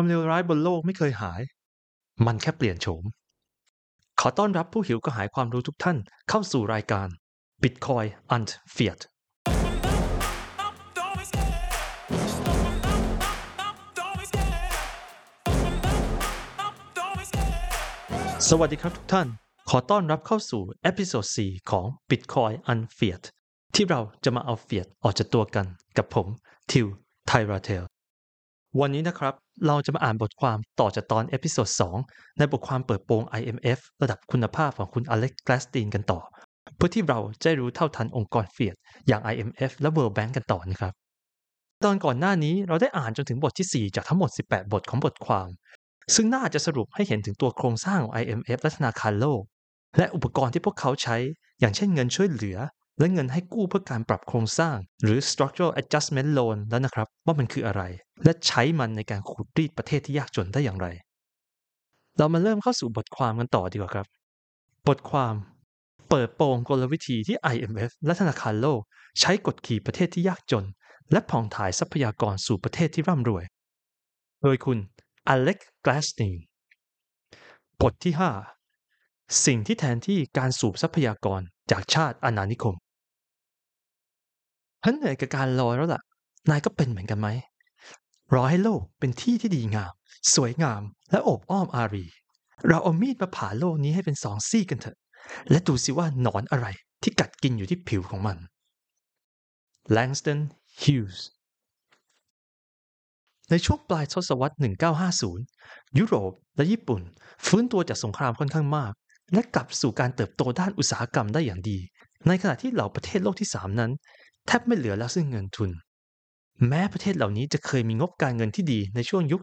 ความเลวร้ายบนโลกไม่เคยหาย มันแค่เปลี่ยนโฉม ขอต้อนรับผู้หิวกระหายความรู้ทุกท่านเข้าสู่รายการ Bitcoin and Fiat สวัสดีครับทุกท่าน ขอต้อนรับเข้าสู่ episode 4 ของ Bitcoin and Fiat ที่เราจะมาเอา Fiat ออกจากตัวกันกับผม ทิว ไทราเทล วันนี้นะครับ เราจะมาอ่านบทความต่อจากตอน episode 2ในบทความเปิดโปง IMF ระดับคุณภาพของคุณอเล็กซ์กลาสตีนกันต่อ เพื่อที่เราจะรู้เท่าทันองค์กร Fiat อย่าง IMF และ World Bank กันต่อนะครับ ตอนก่อนหน้านี้เราได้อ่านจนถึงบทที่ 4 จากทั้งหมด 18 บทของบทความ ซึ่งน่าจะสรุปให้เห็นถึงตัวโครงสร้างของ IMF และธนาคารโลก และอุปกรณ์ที่พวกเขาใช้ อย่างเช่นเงินช่วยเหลือ และเงินให้กู้เพื่อการปรับโครงสร้าง หรือ structural adjustment loan แล้วนะครับ ว่ามันคืออะไร และใช้มันในการขูดรีดประเทศที่ยากจนได้อย่างไร เรามาเริ่มเข้าสู่บทความกันต่อดีกว่าครับ บทความ เปิดโปงกลวิธีที่ IMF และธนาคารโลก ใช้กดขี่ประเทศที่ยากจน และผ่องถ่ายทรัพยากรสู่ประเทศที่ร่ำรวย โดยคุณอเล็กกลาสตินบทที่ 5 สิ่งที่แทนที่การสูบทรัพยากรจากชาติอาณานิคม ฉันเหนื่อยกับการรอแล้วล่ะ นายก็เป็นเหมือนกันไหม รอให้โลกเป็นที่ที่ดีงาม สวยงามและโอบอ้อมอารี เราเอามีดมาผ่าโลกนี้ให้เป็นสองซี่กันเถอะ และดูสิว่าหนอนอะไรที่กัดกินอยู่ที่ผิวของมัน Langston Hughes ในช่วงปลายทศวรรษ 1950 ยุโรปและญี่ปุ่น ฟื้นตัวจากสงครามค่อนข้างมาก และกลับสู่การเติบโตด้านอุตสาหกรรมได้อย่างดี ในขณะที่เหล่าประเทศโลกที่ 3 นั้น แทบไม่เหลือแล้วซึ่งเงินทุน แม้ประเทศเหล่านี้จะเคยมีงบการเงินที่ดีในช่วงยุค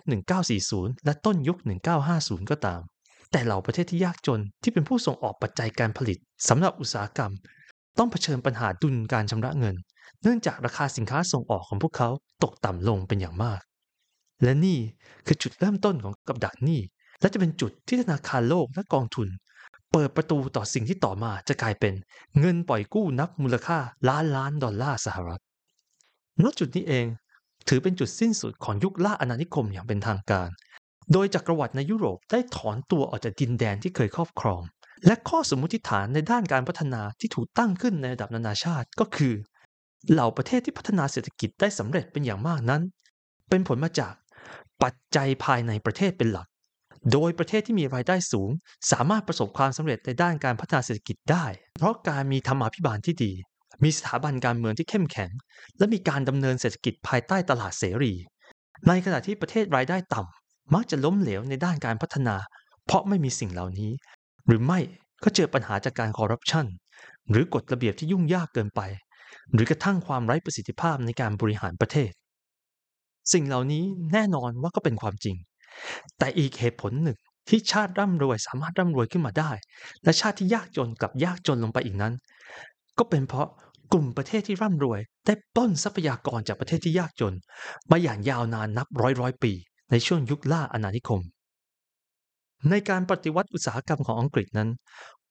1940 และต้นยุค 1950 ก็ตาม แต่เหล่าประเทศที่ยากจนที่เป็นผู้ส่งออกปัจจัยการผลิตสำหรับอุตสาหกรรม ต้องเผชิญปัญหาดุลการชำระเงิน เนื่องจากราคาสินค้าส่งออกของพวกเขาตกต่ำลงเป็นอย่างมาก และนี่คือจุดเริ่มต้นของกับดักหนี้และจะเป็นจุดที่ธนาคารโลกและกองทุน เปิดประตูต่อสิ่งที่ต่อมาจะกลายเป็นเงินปล่อยกู้นับมูลค่าล้านล้านดอลลาร์สหรัฐณจุดนี้เอง ถือเป็นจุดสิ้นสุดของยุคล่าอาณานิคมอย่างเป็นทางการ โดยจักรวรรดิในยุโรปได้ถอนตัวออกจากดินแดนที่เคยครอบครอง และข้อสมมติฐานในด้านการพัฒนาที่ถูกตั้งขึ้นในระดับนานาชาติก็คือ เหล่าประเทศที่พัฒนาเศรษฐกิจได้สำเร็จเป็นอย่างมากนั้น เป็นผลมาจากปัจจัยภายในประเทศเป็นหลัก โดยประเทศที่มีรายได้สูง สามารถประสบความสำเร็จในด้านการพัฒนาเศรษฐกิจได้ เพราะการมีธรรมาภิบาลที่ดี มีสถาบันการเมืองที่เข้มแข็ง และมีการดำเนินเศรษฐกิจภายใต้ตลาดเสรี ในขณะที่ประเทศรายได้ต่ำมักจะล้มเหลวในด้านการพัฒนา เพราะไม่มีสิ่งเหล่านี้ หรือไม่ก็เจอปัญหาจากการคอร์รัปชันหรือกฎระเบียบที่ยุ่งยากเกินไป หรือกระทั่งความไร้ประสิทธิภาพในการบริหารประเทศ สิ่งเหล่านี้แน่นอนว่าก็เป็นความจริง แต่อีกเหตุผลหนึ่งที่ชาติร่ำรวยสามารถร่ำรวยขึ้นมาได้ และชาติที่ยากจนกลับยากจนลงไปอีกนั้น ก็เป็นเพราะกลุ่มประเทศที่ร่ำรวย ได้ปล้นทรัพยากรจากประเทศที่ยากจน มาอย่างยาวนานนับร้อยร้อยปี ในช่วงยุคล่าอาณานิคม ในการปฏิวัติอุตสาหกรรมของอังกฤษนั้น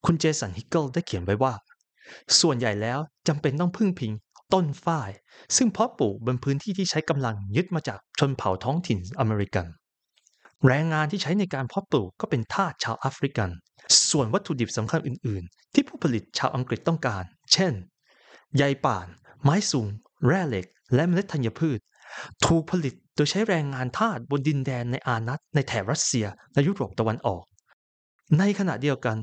คุณเจสันฮิกเกิลได้เขียนไว้ว่า ส่วนใหญ่แล้วจำเป็นต้องพึ่งพิงต้นฝ้าย ซึ่งเพาะปลูกบนพื้นที่ที่ใช้กำลังยึดมาจากชนเผ่าท้องถิ่นอเมริกัน แรงงานที่ใช้ในการเพาะปลูกก็เป็นทาสชาวแอฟริกัน ส่วนวัตถุดิบสำคัญอื่น ๆ ที่ผู้ผลิตชาวอังกฤษต้องการ เช่น ใยป่าน ไม้สูง แร่เหล็ก และเมล็ดธัญพืช ถูกผลิตโดยใช้แรงงานทาสบนดินแดนในอานัตในแถบรัสเซียและยุโรปตะวันออก ในขณะเดียวกัน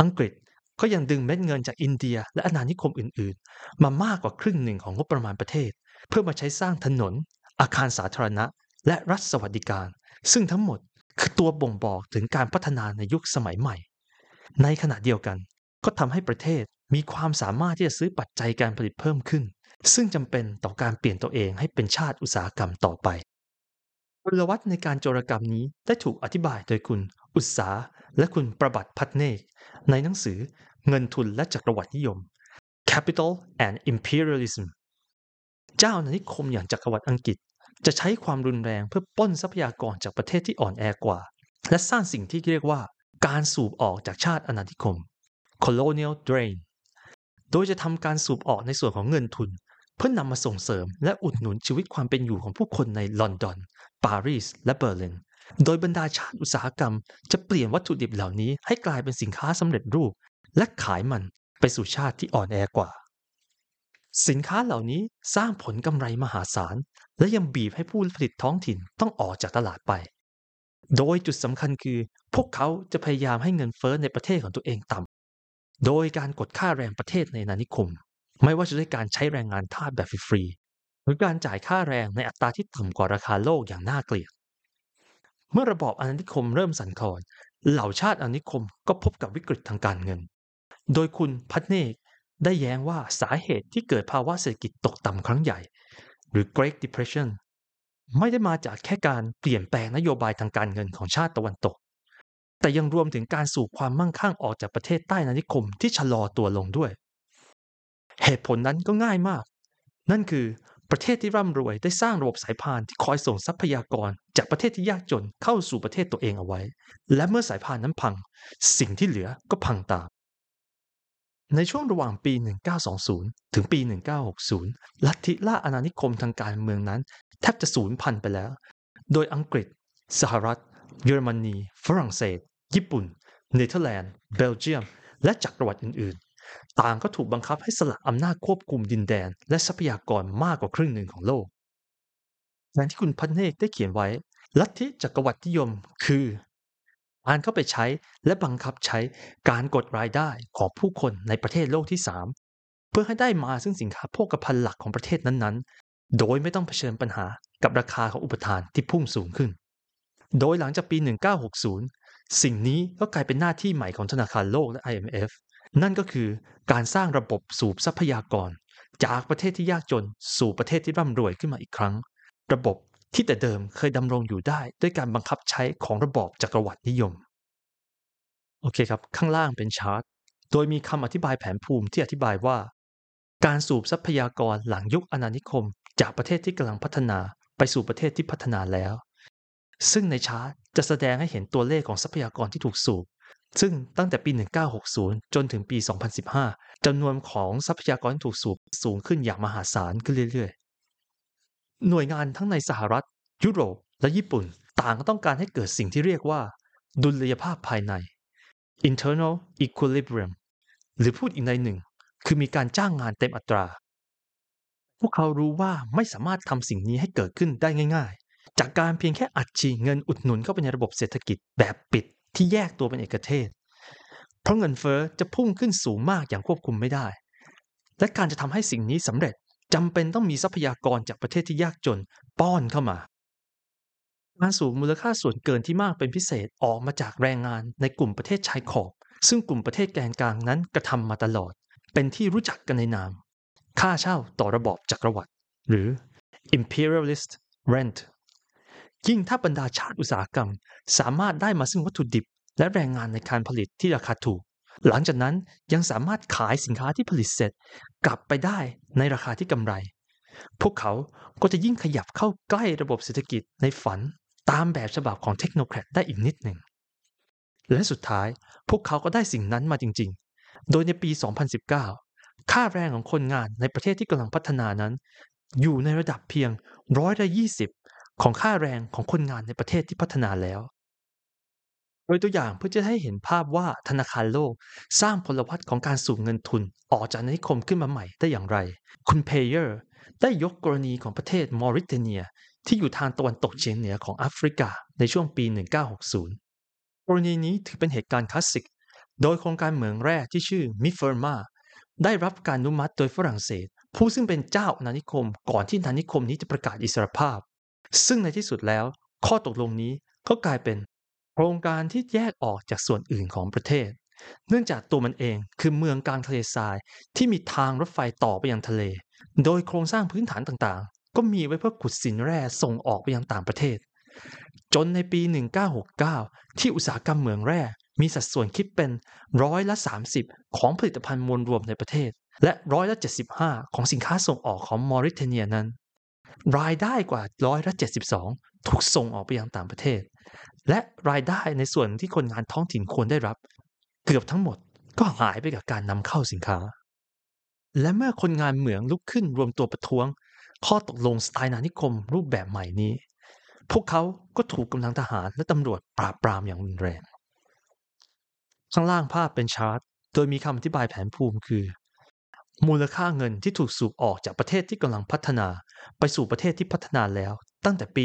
อังกฤษก็ยังดึงเม็ดเงินจากอินเดียและอาณานิคมอื่น ๆ มามากกว่าครึ่งหนึ่งของงบประมาณประเทศ เพื่อมาใช้สร้างถนน อาคารสาธารณะ และรัฐสวัสดิการ ซึ่งทั้งหมดคือตัวบ่งบอกถึงการพัฒนาในยุคสมัยใหม่ ในขณะเดียวกัน ก็ทำให้ประเทศมีความสามารถที่จะซื้อปัจจัยการผลิตเพิ่มขึ้น ซึ่งจำเป็นต่อการเปลี่ยนตัวเองให้เป็นชาติอุตสาหกรรมต่อไปพลวัตในการโจรกรรมนี้ได้ถูกอธิบายโดยคุณอุตสาและคุณประบัติพัฒเนก ในหนังสือเงินทุนและจักรวรรดินิยม Capital and Imperialism เจ้าอาณานิคมอย่างจักรวรรดิอังกฤษ จะใช้ความรุนแรงเพื่อป้นทรัพยากรจากประเทศที่อ่อนแอกว่า และสร้างสิ่งที่เรียกว่าการสูบออกจากชาติอาณานิคม colonial drain โดยจะทำการสูบออกในส่วนของเงินทุน เพื่อนำมาส่งเสริมและอุดหนุนชีวิตความเป็นอยู่ของผู้คนในลอนดอน ปารีส และเบอร์ลิน โดยบรรดาชาติอุตสาหกรรม จะเปลี่ยนวัตถุดิบเหล่านี้ให้กลายเป็นสินค้าสำเร็จรูป และขายมันไปสู่ชาติที่อ่อนแอกว่า สินค้าเหล่านี้สร้างผลกำไรมหาศาล และยังบีบให้ผู้ผลิตท้องถิ่นต้องออกจากตลาดไป โดยจุดสำคัญคือ พวกเขาจะพยายามให้เงินเฟ้อในประเทศของตัวเองต่ำโดยการกดค่าแรงประเทศในนานิคม ไม่ว่าจะด้วยการใช้แรงงานทาสแบบฟรีๆหรือการจ่ายค่าแรงในอัตราที่ต่ำกว่าราคาโลกอย่างน่าเกลียด เมื่อระบอบอาณานิคมเริ่มสั่นคลอนเหล่าชาติอาณานิคมก็พบกับวิกฤตทางการเงิน โดยคุณพัฒเนกได้แย้งว่าสาเหตุที่เกิดภาวะเศรษฐกิจตกต่ำครั้งใหญ่ หรือ Great Depression ไม่ได้มาจากแค่การเปลี่ยนแปลงนโยบายทางการเงินของชาติตะวันตก แต่ยังรวมถึงการสูบความมั่งคั่งออกจากประเทศใต้อาณานิคมที่ชะลอตัวลงด้วย เหตุผลนั้นก็ง่ายมาก นั่นคือประเทศที่ร่ำรวยได้สร้างระบบสายพานที่คอยส่งทรัพยากรจากประเทศที่ยากจนเข้าสู่ประเทศตัวเองเอาไว้ และเมื่อสายพานนั้นพัง สิ่งที่เหลือก็พังตาม ในช่วงระหว่างปี 1920 ถึงปี 1960 ลัทธิล่าอาณานิคมทางการเมืองนั้น แทบจะสูญพันธุ์ไปแล้ว โดยอังกฤษ สหรัฐ เยอรมนี ฝรั่งเศส ญี่ปุ่น เนเธอร์แลนด์ เบลเยียม และจักรวรรดิอื่นๆ ต่างก็ถูกบังคับให้สละอำนาจควบคุมดินแดน และทรัพยากรมากกว่าครึ่งหนึ่งของโลกอย่างที่คุณพันเนกได้เขียนไว้ ลัทธิจักรวรรดินิยม คือารเข้าไปใช้และบังคับใช้การกดรายได้ของผู้คนในประเทศโลกที่ 3 เพื่อให้ได้มาซึ่งสินค้าโภคภัณฑ์หลักของประเทศนั้นๆ โดยไม่ต้องเผชิญปัญหากับราคาของอุปทานที่พุ่งสูงขึ้น โดยหลังจากปี 1960 สิ่งนี้ก็กลายเป็นหน้าที่ใหม่ของธนาคารโลกและ IMF นั่นก็คือการสร้างระบบสูบทรัพยากร จากประเทศที่ยากจนสู่ประเทศที่ร่ำรวยขึ้นมาอีกครั้ง ระบบ ที่แต่เดิมเคยดำรงอยู่ได้ด้วยการบังคับใช้ของระบอบจักรวรรดินิยม โอเคครับ ข้างล่างเป็นชาร์ตโดยมีคำอธิบายแผนภูมิที่อธิบายว่า การสูบทรัพยากรหลังยุคอาณานิคม จากประเทศที่กำลังพัฒนาไปสู่ประเทศที่พัฒนาแล้ว ซึ่งในชาร์ตจะแสดงให้เห็นตัวเลขของทรัพยากรที่ถูกสูบ ซึ่งตั้งแต่ปี 1960 จนถึงปี 2015จำนวนของทรัพยากรที่ถูกสูบสูงขึ้นอย่างมหาศาลขึ้นเรื่อยๆ หน่วยงานทั้งในสหรัฐ ยุโรป และญี่ปุ่น ต่างก็ต้องการให้เกิดสิ่งที่เรียกว่า ดุลยภาพภายใน internal equilibrium หรือพูดอีกในหนึ่ง คือมีการจ้างงานเต็มอัตรา พวกเขารู้ว่าไม่สามารถทำสิ่งนี้ให้เกิดขึ้นได้ง่าย ๆ จากการเพียงแค่อัดฉีดเงินอุดหนุนเข้าไปในระบบเศรษฐกิจแบบปิดที่แยกตัวเป็นเอกเทศ เพราะเงินเฟอ้อจะพุ่งขึ้นสูงมากอย่างควบคุมไม่ได้ และการจะทำให้สิ่งนี้สำเร็จ จำเป็นต้องมีทรัพยากรจากประเทศที่ยากจนป้อนเข้ามาการสูงมูลค่าส่วนเกินที่มากเป็นพิเศษออกมาจากแรงงานในกลุ่มประเทศชายขอบ ซึ่งกลุ่มประเทศแกนกลางนั้นกระทำมาตลอด เป็นที่รู้จักกันในนาม ค่าเช่าต่อระบอบจักรวรรดิหรือ imperialist rent ยิ่งถ้าบรรดาชาติอุตสาหกรรม สามารถได้มาซึ่งวัตถุดิบ และแรงงานในการผลิตที่ราคาถูก หลังจากนั้นยังสามารถขายสินค้าที่ผลิตเสร็จ กลับไปได้ในราคาที่กำไร พวกเขาก็จะยิ่งขยับเข้าใกล้ระบบเศรษฐกิจในฝันตามแบบฉบับของเทคโนแครดได้อีกนิดหนึ่ง และสุดท้ายพวกเขาก็ได้สิ่งนั้นมาจริง ๆ โดยในปี 2019 ค่าแรงของคนงานในประเทศที่กำลังพัฒนานั้น อยู่ในระดับเพียงร้อยละยี่สิบของค่าแรงของคนงานในประเทศที่พัฒนาแล้ว โดยตัวอย่างเพื่อจะให้เห็นภาพว่าธนาคารโลก สร้างพลวัตของการสูบเงินทุนออกจากนิคมขึ้นมาใหม่ได้อย่างไร คุณเพเยอร์ได้ยกกรณีของประเทศมอริเตเนีย ที่อยู่ทางตะวันตกเฉียงเหนือของแอฟริกาในช่วงปี 1960 กรณีนี้ถือเป็นเหตุการณ์คลาสสิก โดยโครงการเหมืองแร่ที่ชื่อมิเฟอร์มาได้รับการอนุมัติโดยฝรั่งเศส ผู้ซึ่งเป็นเจ้าอาณานิคม ก่อนที่อาณานิคมนี้จะประกาศอิสรภาพ ซึ่งในที่สุดแล้ว ข้อตกลงนี้ก็กลายเป็น โครงการที่แยกออกจากส่วนอื่นของประเทศ เนื่องจากตัวมันเองคือเมืองกลางทะเลทรายที่มีทางรถไฟต่อไปยังทะเล โดยโครงสร้างพื้นฐานต่างๆ ก็มีไว้เพื่อขุดสินแร่ส่งออกไปยังต่างประเทศ จนในปี 1969 ที่อุตสาหกรรมเหมืองแร่มีสัดส่วนคิดเป็นร้อยละ 30 ของผลิตภัณฑ์มวลรวมในประเทศ และร้อยละ 75 ของสินค้าส่งออกของมอริเทเนียนั้น รายได้กว่าร้อยละ 72 ถูกส่งออกไปยังต่างประเทศ และรายได้ในส่วนที่คนงานท้องถิ่นควรได้รับ เกือบทั้งหมดก็หายไปกับการนำเข้าสินค้า และเมื่อคนงานเหมืองลุกขึ้นรวมตัวประท้วง ข้อตกลงสไตล์นานิคมรูปแบบใหม่นี้ พวกเขาก็ถูกกำลังทหารและตำรวจปราบปรามอย่างรุนแรง ข้างล่างภาพเป็นชาร์ตโดยมีคำอธิบายแผนภูมิคือ มูลค่าเงินที่ถูกสูบออกจากประเทศที่กำลังพัฒนา ไปสู่ประเทศที่พัฒนาแล้ว ตั้งแต่ปี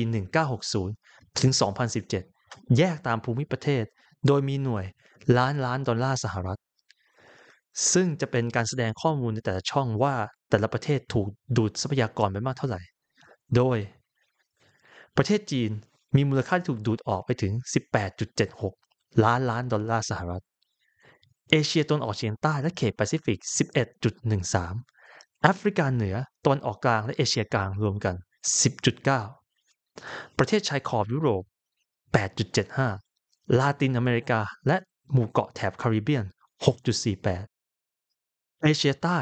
1960 ถึง 2017 แยกตามภูมิประเทศ โดยมีหน่วยล้านล้านดอลลาร์สหรัฐ ซึ่งจะเป็นการแสดงข้อมูลในแต่ละช่องว่าแต่ละประเทศถูกดูดทรัพยากรไปมากเท่าไหร่ โดย ประเทศจีนมีมูลค่าที่ถูกดูดออกไปถึง 18.76 ล้านล้านดอลลาร์สหรัฐ เอเชียตะวันออกเฉียงใต้และเขตแปซิฟิก 11.13 แอฟริกาเหนือตะวันออกกลางและเอเชียกลางรวมกัน 10.9 ประเทศชายขอบยุโรป 8.75 ลาตินอเมริกา และหมู่เกาะแถบคาริบเบียน 6.48 เอเชียใต้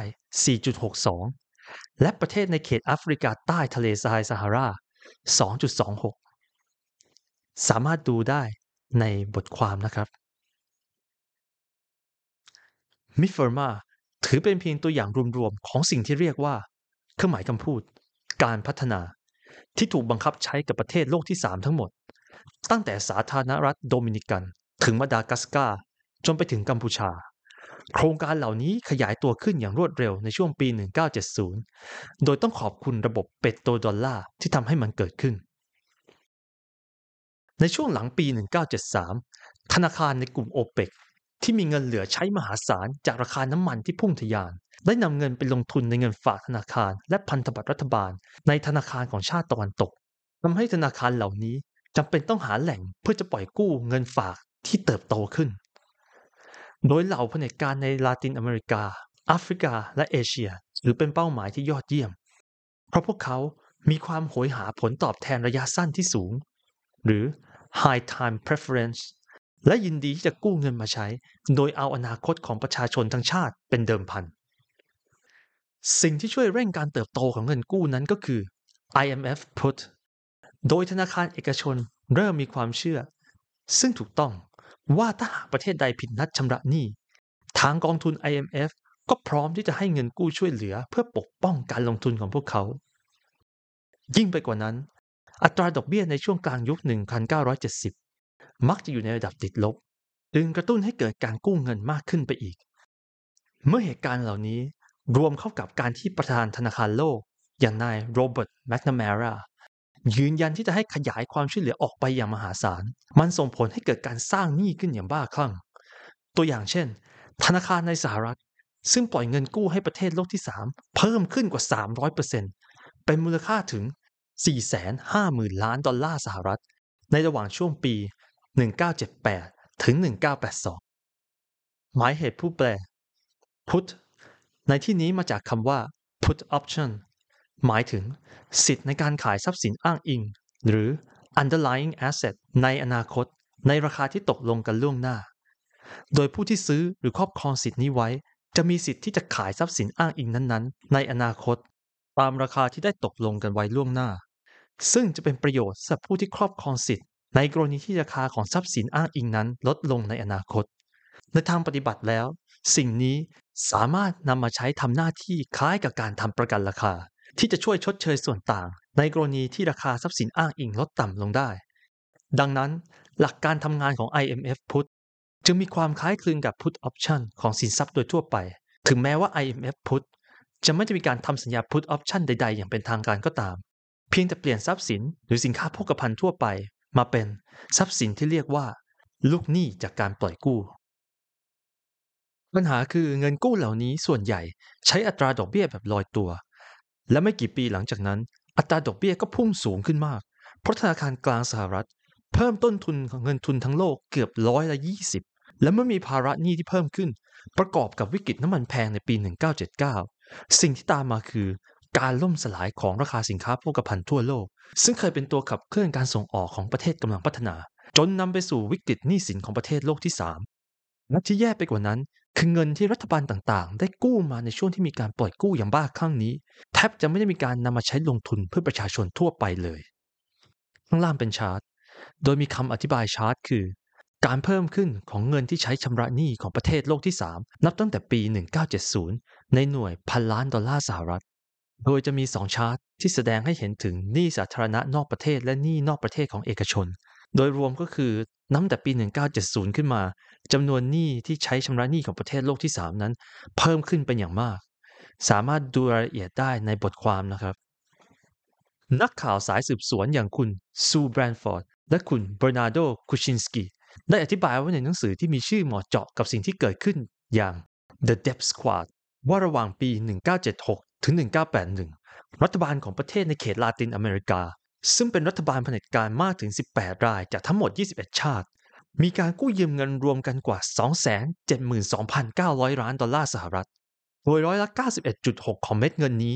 4.62 และประเทศในเขตแอฟริกาใต้ทะเลทรายซาฮารา 2.26 สามารถดูได้ในบทความนะครับ มิเฟอร์มาถือเป็นเพียงตัวอย่างรวมๆ ของสิ่งที่เรียกว่า เครื่องหมายคำพูด การพัฒนา ที่ถูกบังคับใช้กับประเทศโลกที่ 3 ทั้งหมด ตั้งแต่สาธารณรัฐโดมินิกัน ถึงมาดากัสการ์จนไปถึงกัมพูชา โครงการเหล่านี้ขยายตัวขึ้นอย่างรวดเร็วในช่วงปี 1970 โดยต้องขอบคุณระบบเปโตรดอลลาร์ที่ทำให้มันเกิดขึ้น ในช่วงหลังปี 1973 ธนาคารในกลุ่มโอเปกที่มีเงินเหลือใช้มหาศาลจากราคาน้ำมันที่พุ่งทะยาน ได้นำเงินไปลงทุนในเงินฝากธนาคาร และพันธบัตรรัฐบาล ในธนาคารของชาติตะวันตกทำให้ธนาคารเหล่านี้จำเป็นต้องหาแหล่งเพื่อจะปล่อยกู้เงินฝากที่เติบโตขึ้น โดยเหล่าเผด็จการในลาตินอเมริกาแอฟริกาและเอเชียหรือเป็นเป้าหมายที่ยอดเยี่ยม เพราะพวกเขามีความโหยหาผลตอบแทนระยะสั้นที่สูง หรือ high time preference และยินดีที่จะกู้เงินมาใช้ โดยเอาอนาคตของประชาชนทั้งชาติเป็นเดิมพัน สิ่งที่ช่วยเร่งการเติบโตของเงินกู้นั้นก็คือ IMF Put โดยธนาคารเอกชนเริ่มมีความเชื่อ ซึ่งถูกต้องว่าถ้าหากประเทศใดผิดนัดชำระหนี้ ทางกองทุน IMF ก็พร้อมที่จะให้เงินกู้ช่วยเหลือเพื่อปกป้องการลงทุนของพวกเขา ยิ่งไปกว่านั้น อัตราดอกเบี้ยในช่วงกลางยุค 1970 มักจะอยู่ในระดับติดลบ จึงกระตุ้นให้เกิดการกู้เงินมากขึ้นไปอีก เมื่อเหตุการณ์เหล่านี้ รวมเข้ากับการที่ประธานธนาคารโลก อย่างนายโรเบิร์ตแมคนามรายืนยันที่จะให้ขยายความช่วยเหลือออกไปอย่างมหาศาล มันส่งผลให้เกิดการสร้างหนี้ขึ้นอย่างบ้าคลั่ง ตัวอย่างเช่น ธนาคารในสหรัฐ ซึ่งปล่อยเงินกู้ให้ประเทศโลกที่ 3 เพิ่มขึ้นกว่า 300%เป็นมูลค่าถึง 450,000 ล้านดอลลาร์สหรัฐ ในระหว่างช่วงปี 1978 ถึง 1982 หมายเหตุผู้แปล put ในที่นี้มาจากคำว่า put option หมายถึง สิทธิ์ในการขายทรัพย์สินอ้างอิง หรือ underlying asset ในอนาคต ในราคาที่ตกลงกันล่วงหน้า โดยผู้ที่ซื้อหรือครอบครองสิทธินี้ไว้ จะมีสิทธิ์ที่จะขายทรัพย์สินอ้างอิงนั้นๆ ในอนาคต ตามราคาที่ได้ตกลงกันไว้ล่วงหน้า ซึ่งจะเป็นประโยชน์สำหรับผู้ที่ครอบครองสิทธิ์ในกรณีที่ราคาของทรัพย์สินอ้างอิงนั้นลดลงในอนาคต ในทางปฏิบัติแล้ว สิ่งนี้สามารถนำมาใช้ทำหน้าที่คล้ายกับการทำประกันราคา ที่จะช่วยชดเชยส่วนต่าง ในกรณีที่ราคาทรัพย์สินอ้างอิงลดต่ำลงได้ ดังนั้นหลักการทำงานของ IMF Put จึงมีความคล้ายคลึงกับ Put Option ของสินทรัพย์โดยทั่วไป ถึงแม้ว่า IMF Put จะไม่ได้มีการทำสัญญา Put Option ใด ๆ อย่างเป็นทางการก็ตาม เพียงแต่เปลี่ยนทรัพย์สินหรือสินค้าโภคภัณฑ์ทั่วไป มาเป็นทรัพย์สินที่เรียกว่า ลูกหนี้จากการปล่อยกู้ ปัญหาคือเงินกู้เหล่านี้ส่วนใหญ่ใช้อัตราดอกเบี้ยแบบลอยตัว และไม่กี่ปีหลังจากนั้น อัตราดอกเบี้ยก็พุ่งสูงขึ้นมาก เพราะธนาคารกลางสหรัฐ เพิ่มต้นทุนของเงินทุนทั้งโลกเกือบร้อยละ20และเมื่อมีภาระหนี้ที่เพิ่มขึ้น ประกอบกับวิกฤตน้ำมันแพงในปี 1979 สิ่งที่ตามมาคือ การล่มสลายของราคาสินค้าโภคภัณฑ์ทั่วโลก ซึ่งเคยเป็นตัวขับเคลื่อนการส่งออกของประเทศกำลังพัฒนา จนนำไปสู่วิกฤตหนี้สินของประเทศโลกที่ 3 และที่แย่ไปกว่านั้น คือเงินที่รัฐบาลต่างๆ ได้กู้มาในช่วงที่มีการปล่อยกู้อย่างบ้าคลั่งนี้ แทบจะไม่ได้มีการนำมาใช้ลงทุนเพื่อประชาชนทั่วไปเลย ข้างล่างเป็นชาร์ต โดยมีคำอธิบายชาร์ตคือ การเพิ่มขึ้นของเงินที่ใช้ชำระหนี้ของประเทศโลกที่ 3 นับตั้งแต่ปี 1970 ในหน่วยพันล้านดอลลาร์สหรัฐ โดยจะมีสองชาร์ตที่แสดงให้เห็นถึงหนี้สาธารณะนอกประเทศและหนี้นอกประเทศของเอกชน โดยรวมก็คือนับแต่ปี 1970 ขึ้นมา จำนวนหนี้ที่ใช้ชำระหนี้ของประเทศโลกที่ 3 นั้น เพิ่มขึ้นเป็นอย่างมาก สามารถดูรายละเอียดได้ในบทความนะครับ นักข่าวสายสืบสวนอย่างคุณซูแบรนฟอร์ดและคุณเบอร์นาร์โดคุชินสกีได้อธิบายไว้ในหนังสือที่มีชื่อเหมาะเจาะกับสิ่งที่เกิดขึ้นอย่าง The Debt Squad ว่าระหว่างปี 1976 ถึง 1981 รัฐบาลของประเทศในเขตลาตินอเมริกา ซึ่งเป็นรัฐบาลเผด็จการมากถึง 18 รายจากทั้งหมด 21 ชาติ มีการกู้ยืมเงินรวมกันกว่า 272,900 ล้านดอลลาร์สหรัฐ โดยร้อยละ 91.6 ของเม็ดเงินนี้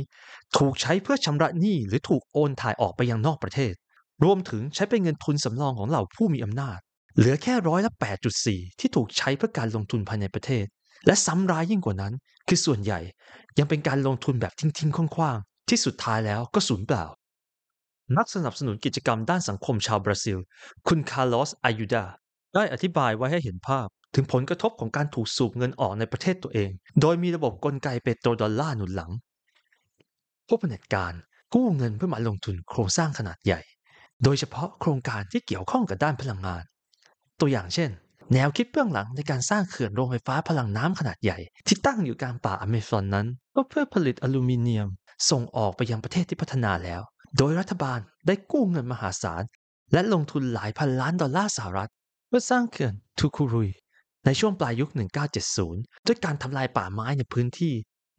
ถูกใช้เพื่อชำระหนี้หรือถูกโอนถ่ายออกไปยังนอกประเทศ รวมถึงใช้เป็นเงินทุนสำรองของเหล่าผู้มีอำนาจ เหลือแค่ร้อยละ 8.4 ที่ถูกใช้เพื่อการลงทุนภายในประเทศ และซ้ำร้ายยิ่งกว่านั้น คือส่วนใหญ่ยังเป็นการลงทุนแบบทิ้งๆคว้างๆที่สุดท้ายแล้วก็สูญเปล่านักสนับสนุนกิจกรรมด้านสังคมชาวบราซิล คุณคาร์ลอสอายุดา ได้อธิบายไว้ให้เห็นภาพ ถึงผลกระทบของการถูกสูบเงินออกในประเทศตัวเอง โดยมีระบบกลไกเปโตรดอลลาร์หนุนหลังพวกเผด็จการกู้เงินเพื่อมาลงทุนโครงสร้างขนาดใหญ่ โดยเฉพาะโครงการที่เกี่ยวข้องกับด้านพลังงาน ตัวอย่างเช่น แนวคิดเบื้องหลังในการสร้างเขื่อนโรงไฟฟ้าพลังน้ำขนาดใหญ่ ที่ตั้งอยู่กลางป่าอเมซอนนั้น ก็เพื่อผลิตอลูมิเนียม ส่งออกไปยังประเทศที่พัฒนาแล้ว โดยรัฐบาลได้กู้เงินมหาศาลและลงทุนหลายพันล้านดอลลาร์สหรัฐ เพื่อสร้างเขื่อนทูคูรุย ในช่วงปลายยุค 1970 ด้วยการทำลายป่าไม้ในพื้นที่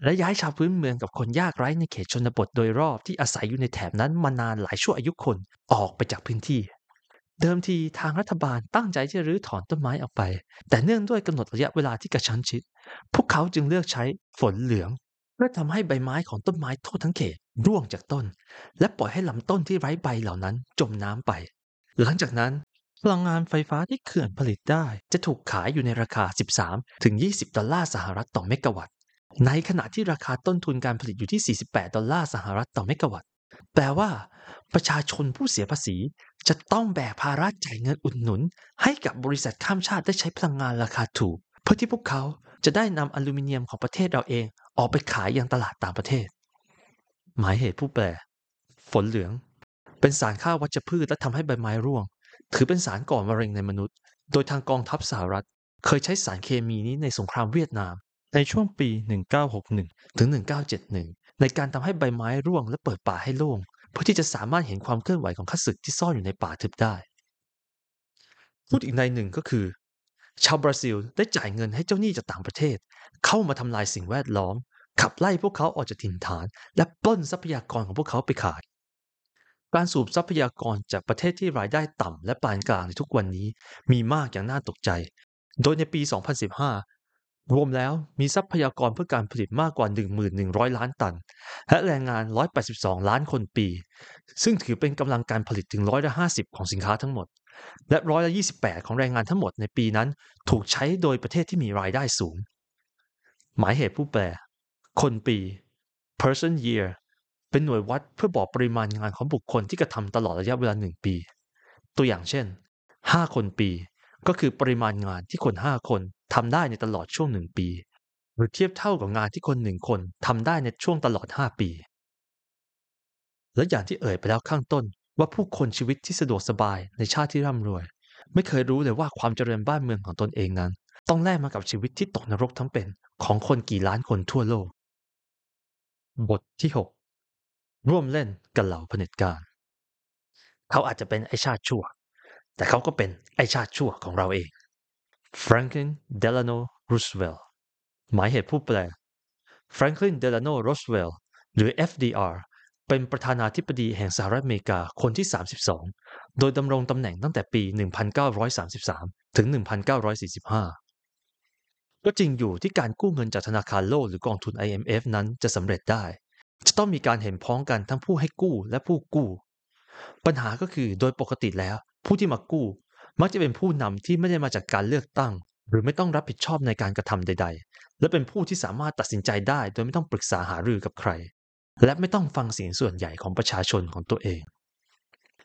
และย้ายชาวพื้นเมืองกับคนยากไร้ในเขตชนบทโดยรอบที่อาศัยอยู่ในแถบนั้นมานานหลายชั่วอายุคนออกไปจากพื้นที่ เดิมทีทางรัฐบาลตั้งใจจะรื้อถอนต้นไม้ออกไป แต่เนื่องด้วยกำหนดระยะเวลาที่กระชั้นชิด พวกเขาจึงเลือกใช้ฝนเหลืองเพื่อทำให้ใบไม้ของต้นไม้ทั่วทั้งเขตร่วงจากต้น และปล่อยให้ลำต้นที่ไร้ใบเหล่านั้นจมน้ำไป หลังจากนั้น พลังงานไฟฟ้าที่เขื่อนผลิตได้ จะถูกขายอยู่ในราคา 13 ถึง 20 ดอลลาร์สหรัฐต่อเมกะวัตต์ ในขณะที่ราคาต้นทุนการผลิตอยู่ที่ 48 ดอลลาร์สหรัฐต่อเมกะวัตต์ แปลว่า ประชาชนผู้เสียภาษี จะต้องแบกภาระจ่ายเงินอุดหนุน ให้กับบริษัทข้ามชาติได้ใช้พลังงานราคาถูก เพื่อที่พวกเขาจะได้นำอลูมิเนียมของประเทศเราเองออกไปขายยังตลาดต่างประเทศ หมายเหตุผู้แปล ฝนเหลือง เป็นสารฆ่าวัชพืชและทำให้ใบไม้ร่วง ถือเป็นสารก่อมะเร็งในมนุษย์ โดยทางกองทัพสหรัฐ เคยใช้สารเคมีนี้ในสงครามเวียดนาม ในช่วงปี 1961 ถึง 1971 ในการทำให้ใบไม้ร่วงและเปิดป่าให้โล่ง เพื่อที่จะสามารถเห็นความเคลื่อนไหวของข้าศึกที่ซ่อนอยู่ในป่าทึบได้ พูดอีกในหนึ่งก็คือ ชาวบราซิลได้จ่ายเงินให้เจ้าหนี้จากต่างประเทศ เข้ามาทำลายสิ่งแวดล้อม ขับไล่พวกเขาออกจากถิ่นฐาน และปล้นทรัพยากรของพวกเขาไปขาย การสูบทรัพยากรจากประเทศที่รายได้ต่ำและปานกลางในทุกวันนี้มีมากอย่างน่าตกใจ โดยในปี 2015 รวมแล้วมีทรัพยากรเพื่อการผลิตมากกว่า 1,100 ล้านตัน และแรงงาน 182 ล้านคนปี ซึ่งถือเป็นกำลังการผลิตถึงร้อยละ50 ของสินค้าทั้งหมด และร้อยละ28 ของแรงงานทั้งหมดในปีนั้นถูกใช้โดยประเทศที่มีรายได้สูง หมายเหตุผู้แปล คนปี person year เป็นหน่วยวัดเพื่อบอกปริมาณงานของบุคคลที่กระทำตลอดระยะเวลาหนึ่งปี ตัวอย่างเช่น 5 คนปี ก็คือปริมาณงานที่คน 5 คนทำได้ในตลอดช่วงหนึ่งปี หรือเทียบเท่ากับงานที่คนหนึ่งคนทำได้ในช่วงตลอด 5 ปี และอย่างที่เอ่ยไปแล้วข้างต้น ว่าผู้คนชีวิตที่สะดวกสบายในชาติที่ร่ำรวย ไม่เคยรู้เลยว่าความเจริญบ้านเมืองของตนเองนั้น ต้องแลกมากับชีวิตที่ตกนรกทั้งเป็นของคนกี่ล้านคนทั่วโลก บทที่ 6 ร่วมเล่นกับเหล่าเผด็จการ เขาอาจจะเป็นไอชาติชั่ว แต่เขาก็เป็นไอชาติชั่วของเราเอง Franklin Delano Roosevelt หมายเหตุผู้แปล Franklin Delano Roosevelt หรือ FDR เป็นประธานาธิบดีแห่งสหรัฐอเมริกาคนที่ 32 โดยดำรงตำแหน่งตั้งแต่ปี 1933 ถึง 1945 ก็จริงอยู่ที่การกู้เงินจากธนาคารโลกหรือกองทุน IMF นั้นจะสำเร็จได้ จะต้องมีการเห็นพ้องกันทั้งผู้ให้กู้และผู้กู้ ปัญหาก็คือโดยปกติแล้ว ผู้ที่มากู้ มักจะเป็นผู้นำที่ไม่ได้มาจากการเลือกตั้ง หรือไม่ต้องรับผิดชอบในการกระทำใด ๆ และเป็นผู้ที่สามารถตัดสินใจได้ โดยไม่ต้องปรึกษาหารือกับใคร และไม่ต้องฟังเสียงส่วนใหญ่ของประชาชนของตัวเอง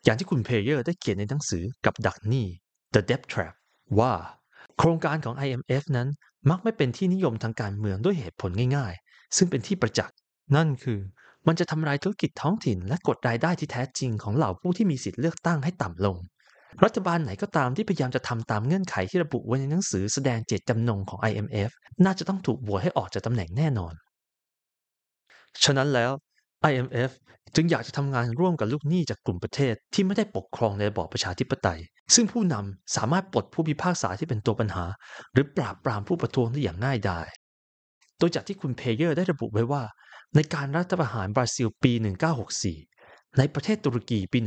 อย่างที่คุณเพเยอร์ได้เขียนในหนังสือกับดักหนี้ The Debt Trap ว่า โครงการของ IMF นั้นมักไม่เป็นที่นิยมทางการเมืองด้วยเหตุผลง่าย ๆ ซึ่งเป็นที่ประจักษ์ นั่นคือมันจะทำลายธุรกิจท้องถิ่นและกดรายได้ที่แท้จริงของเหล่าผู้ที่มีสิทธิ์เลือกตั้งให้ต่ำลง รัฐบาลไหนก็ตามที่พยายามจะทำตามเงื่อนไขที่ระบุไว้ในหนังสือแสดงเจตจำนงของ IMF น่าจะต้องถูกบวชให้ออกจากตำแหน่งแน่นอน ฉะนั้นแล้ว IMF จึงอยากจะทำงานร่วมกับลูกหนี้จากกลุ่มประเทศที่ไม่ได้ปกครองในระบอบประชาธิปไตย ซึ่งผู้นำสามารถปลดผู้พิพากษาที่เป็นตัวปัญหา หรือปราบปรามผู้ประท้วงได้อย่างง่ายดาย โดยจากที่คุณเพเยอร์ได้ระบุไว้ว่า ในการรัฐประหารบราซิลปี 1964 ในประเทศตุรกีปี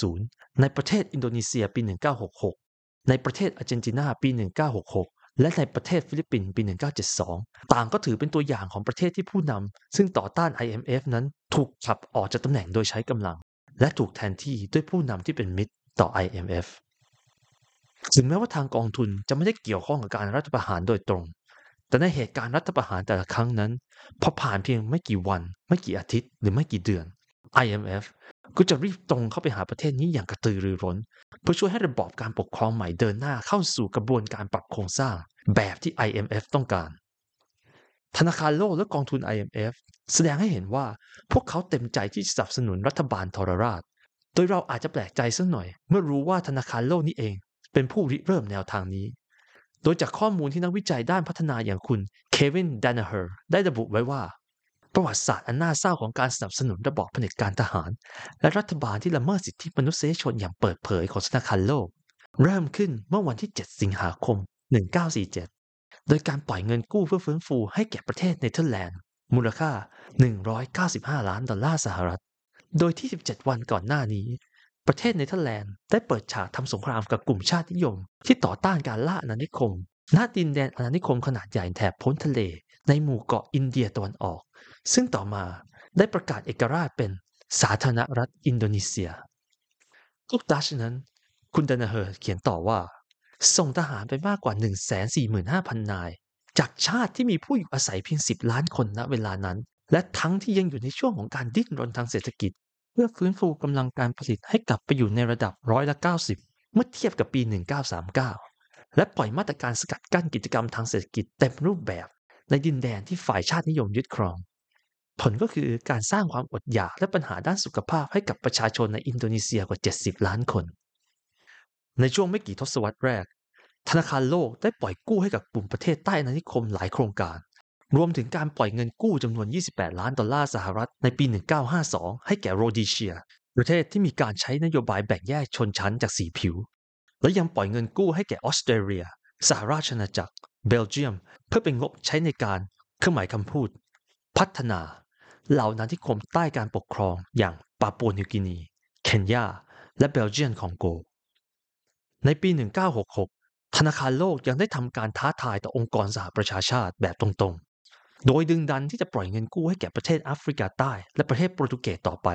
1960 ในประเทศอินโดนีเซียปี 1966 ในประเทศอาร์เจนตินาปี 1966 และในประเทศฟิลิปปินส์ปี 1972 ต่างก็ถือเป็นตัวอย่างของประเทศที่ผู้นำซึ่งต่อต้าน IMF นั้นถูกขับออกจากตำแหน่งโดยใช้กำลัง และถูกแทนที่ด้วยผู้นำที่เป็นมิตรต่อ IMF ถึงแม้ว่าทางกองทุนจะไม่ได้เกี่ยวข้องกับการรัฐประหารโดยตรง แต่ในเหตุการณ์รัฐประหารแต่ละครั้งนั้น พอผ่านเพียงไม่กี่วัน ไม่กี่อาทิตย์ หรือไม่กี่เดือน IMF ก็จะรีบตรงเข้าไปหาประเทศนี้อย่างกระตือรือร้น เพื่อช่วยให้ระบอบการปกครองใหม่เดินหน้าเข้าสู่กระบวนการปรับโครงสร้าง แบบที่ IMF ต้องการ ธนาคารโลกและกองทุน IMF แสดงให้เห็นว่าพวกเขาเต็มใจที่จะสนับสนุนรัฐบาลทรราช โดยเราอาจจะแปลกใจสักหน่อย เมื่อรู้ว่าธนาคารโลกนี้เอง เป็นผู้ริเริ่มแนวทางนี้ โดยจากข้อมูลที่นักวิจัยด้านพัฒนาอย่างคุณเควินดานเฮอร์ได้ระบุไว้ว่า ประวัติศาสตร์อันน่าเศร้าของการสนับสนุนระบอบเผด็จการทหาร และรัฐบาลที่ละเมิดสิทธิมนุษยชนอย่างเปิดเผยของธนาคารโลก เริ่มขึ้นเมื่อวันที่ 7 สิงหาคม 1947 โดยการปล่อยเงินกู้เพื่อฟื้นฟูให้แก่ประเทศเนเธอร์แลนด์มูลค่า 195 ล้านดอลลาร์สหรัฐ โดยที่ 17 วันก่อนหน้านี้ ประเทศเนเธอร์แลนด์ได้เปิดฉากทำสงครามกับกลุ่มชาตินิยม ที่ต่อต้านการล่าอาณานิคมณดินแดนอาณานิคมขนาดใหญ่แถบโพ้นทะเล ในหมู่เกาะอินเดียตะวันออก ซึ่งต่อมาได้ประกาศเอกราชเป็นสาธารณรัฐอินโดนีเซียทุกดัชนั้น คุณดานาเฮอร์เขียนต่อว่า ส่งทหารไปมากกว่า 145,000 นาย จากชาติที่มีผู้อยู่อาศัยเพียง 10 ล้านคนณเวลานั้น และทั้งที่ยังอยู่ในช่วงของการดิ้นรนทางเศรษฐกิจ เพื่อฟื้นฟูกำลังการผลิตให้กลับไปอยู่ในระดับร้อยละ 90 เมื่อเทียบกับปี 1939 และปล่อยมาตรการสกัดกั้นกิจกรรมทางเศรษฐกิจเต็มรูปแบบ ในดินแดนที่ฝ่ายชาตินิยมยึดครอง ผลก็คือการสร้างความอดอยากและปัญหาด้านสุขภาพให้กับประชาชนในอินโดนีเซียกว่า 70 ล้านคน ในช่วงไม่กี่ทศวรรษแรก ธนาคารโลกได้ปล่อยกู้ให้กับกลุ่มประเทศใต้อาณานิคมหลายโครงการ รวมถึงการปล่อยเงินกู้จำนวน 28 ล้านดอลลาร์สหรัฐในปี 1952 ให้แก่โรดีเชีย ประเทศที่มีการใช้นโยบายแบ่งแยกชนชั้นจากสีผิว และยังปล่อยเงินกู้ให้แก่ออสเตรเลีย สหราชอาณาจักร เบลเยียม เพื่อเป็นงบใช้ในการเครื่องหมายคำพูด พัฒนาเหล่านานิคมใต้การปกครองอย่างปาปัวนิวกินี เคนยา และเบลเยียนคองโก ในปี 1966 ธนาคารโลกยังได้ทำการท้าทายต่อองค์กรสหประชาชาติแบบตรง โดยดึงดันที่จะปล่อยเงินกู้ให้แก่ประเทศแอฟริกาใต้ และประเทศโปรตุเกสต่อไป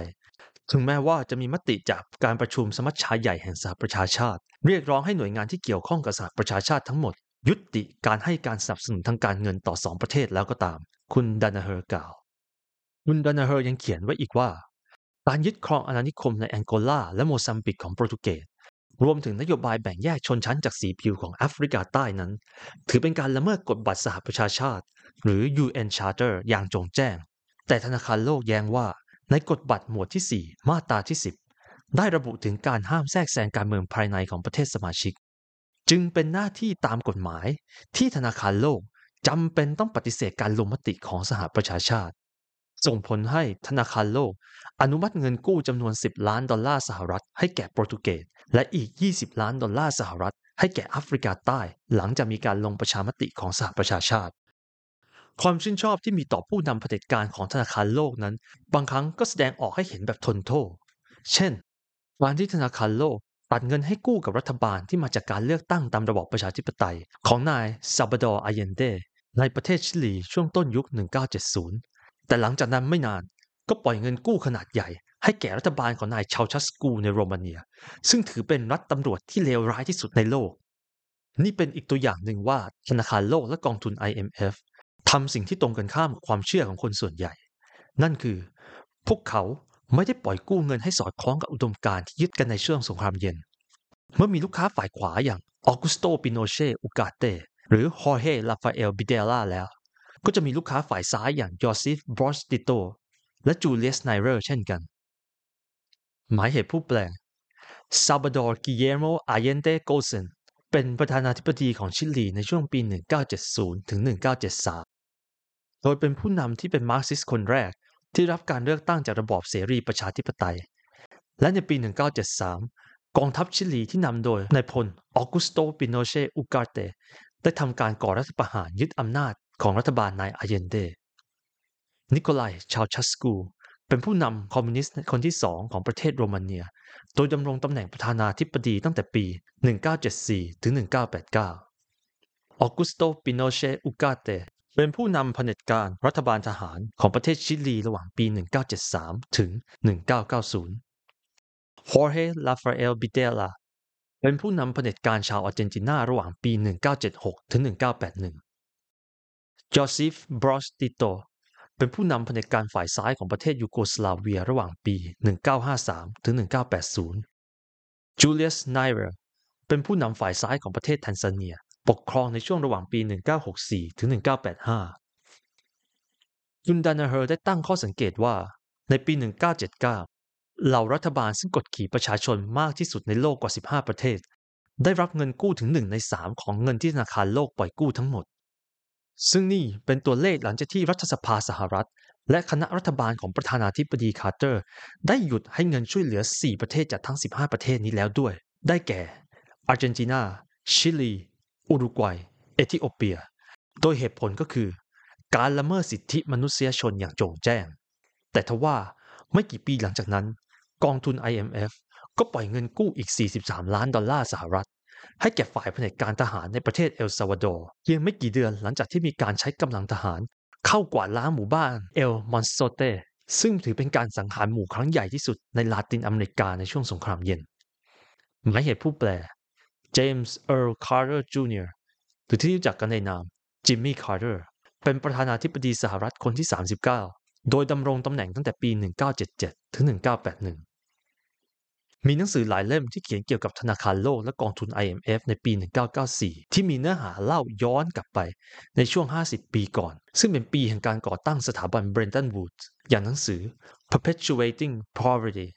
ถึงแม้ว่าจะมีมติจากการประชุมสมัชชาใหญ่แห่งสหประชาชาติ เรียกร้องให้หน่วยงานที่เกี่ยวข้องกับสหประชาชาติทั้งหมด ยุติการให้การสนับสนุนทางการเงินต่อสองประเทศแล้วก็ตาม คุณดานาเฮอร์กล่าวคุณดานาเฮอร์ยังเขียนไว้อีกว่า การยึดครองอาณานิคมในแองโกลาและโมซัมบิกของโปรตุเกสรวมถึงนโยบายแบ่งแยกชนชั้นจากสีผิวของแอฟริกาใต้นั้น ถือเป็นการละเมิดกฎบัตรสหประชาชาติ หรือ UN Charter อย่างโจ่งแจ้ง แต่ธนาคารโลกแย้งว่าในกฎบัตรหมวดที่ 4 มาตราที่ 10 ได้ระบุถึงการห้ามแทรกแซงการเมืองภายในของประเทศสมาชิก จึงเป็นหน้าที่ตามกฎหมายที่ธนาคารโลกจำเป็นต้องปฏิเสธการลงมติของสหประชาชาติ ส่งผลให้ธนาคารโลก อนุมัติเงินกู้จำนวน 10 ล้านดอลลาร์สหรัฐให้แก่โปรตุเกสและอีก 20 ล้านดอลลาร์สหรัฐให้แก่แอฟริกาใต้ หลังจากมีการลงประชามติของสหประชาชาติ ความชื่นชอบที่มีต่อผู้นำเผด็จการของธนาคารโลกนั้น บางครั้งก็แสดงออกให้เห็นแบบทนโทษ เช่นการที่ธนาคารโลกตัดเงินให้กู้กับรัฐบาลที่มาจากการเลือกตั้งตามระบอบประชาธิปไตย ของนายซาบดอร์อาเยนเดในประเทศชิลีช่วงต้นยุค 1970 แต่หลังจากนั้นไม่นานก็ปล่อยเงินกู้ขนาดใหญ่ ให้แก่รัฐบาลของนายชาวชัสกูในโรมาเนีย ซึ่งถือเป็นรัฐตำรวจที่เลวร้ายที่สุดในโลก นี่เป็นอีกตัวอย่างหนึ่งว่าธนาคารโลกและกองทุน IMF ทำสิ่งที่ตรงกันข้ามกับความเชื่อของคนส่วนใหญ่ นั่นคือ พวกเขาไม่ได้ปล่อยกู้เงินให้สอดคล้องกับอุดมการณ์ที่ยึดกันในช่วงสงครามเย็น เมื่อมีลูกค้าฝ่ายขวาอย่างออกุสโตปิโนเช่อุกาเตหรือฮอร์เฮลาฟาเอลบิเดล่าแล้ว ก็จะมีลูกค้าฝ่ายซ้ายอย่างยอซิฟบรอสติโตและจูเลียสไนเรอร์เช่นกัน หมายเหตุผู้แปลซัลบาดอร์กิเยร์โมอาเยนเดโกเซนส์เป็นประธานาธิบดีของชิลีในช่วงปี 1970 ถึง 1973 โดยเป็นผู้นำที่เป็นมาร์กซิสคนแรก ที่รับการเลือกตั้งจากระบอบเสรีประชาธิปไตย และในปี 1973 กองทัพชิลีที่นำโดยนายพลออกุสโตปิโนเชอุกาเตได้ทำการก่อรัฐประหารยึดอำนาจของรัฐบาลนายอาเยนเด นิโคไลเชาเชสกู เป็นผู้นำคอมมิวนิสต์คนที่สองของประเทศโรมาเนีย โดยดำรงตำแหน่งประธานาธิบดีตั้งแต่ปี 1974 ถึง 1989 ออกุสโตปิโนเชอุกาเต เป็นผู้นำเผด็จการรัฐบาลทหารของประเทศชิลีระหว่างปี 1973 ถึง 1990ฮอร์เฮลาฟาเอลบิเดลาเป็นผู้นำเผด็จการชาวอาร์เจนตินาระหว่างปี 1976 ถึง 1981ยอซิฟบรอสติโตเป็นผู้นำเผด็จการฝ่ายซ้ายของประเทศยูโกสลาเวียระหว่างปี 1953 ถึง 1980จูเลียสไนเรอร์เป็นผู้นำฝ่ายซ้ายของประเทศแทนซาเนีย ปกครองในช่วงระหว่างปี 1964 ถึง 1985คุณดานาเฮอร์ได้ตั้งข้อสังเกตว่าในปี 1979 เหล่ารัฐบาลซึ่งกดขี่ประชาชนมากที่สุดในโลกกว่า 15 ประเทศ ได้รับเงินกู้ถึง 1 ใน 3 ของเงินที่ธนาคารโลกปล่อยกู้ทั้งหมด ซึ่งนี่เป็นตัวเลขหลังจากที่รัฐสภาสหรัฐ และคณะรัฐบาลของประธานาธิบดีคาร์เตอร์ ได้หยุดให้เงินช่วยเหลือ 4 ประเทศจากทั้ง 15 ประเทศนี้แล้วด้วย ได้แก่อาร์เจนตินา ชิลี อุรุกวัย เอธิโอเปีย โดยเหตุผลก็คือ การละเมิดสิทธิมนุษยชนอย่างโจ่งแจ้ง แต่ทว่าไม่กี่ปีหลังจากนั้น กองทุน IMF ก็ปล่อยเงินกู้อีก 43 ล้านดอลลาร์สหรัฐ ให้แก่ฝ่ายเผด็จการทหารในประเทศเอลซาวาดอร์เพียงไม่กี่เดือนหลังจากที่มีการใช้กำลังทหาร เข้ากวาดล้างหมู่บ้านเอลโมโซเตซึ่งถือเป็นการสังหารหมู่ครั้งใหญ่ที่สุดในลาตินอเมริกาในช่วงสงครามเย็นหมายเหตุผู้แปล เจมส์เอิร์ลคาร์เตอร์จูเนียร์หรือที่รู้จักกันในนามจิมมี่คาร์เตอร์เป็นประธานาธิบดีสหรัฐคนที่ 39 โดยดำรงตำแหน่งตั้งแต่ปี 1977 ถึง 1981 มีหนังสือหลายเล่มที่เขียนเกี่ยวกับธนาคารโลกและกองทุน IMF ในปี 1994 ที่มีเนื้อหาเล่าย้อนกลับไปในช่วง 50 ปีก่อน ซึ่งเป็นปีแห่งการก่อตั้งสถาบัน Bretton Woods อย่างหนังสือ Perpetuating Poverty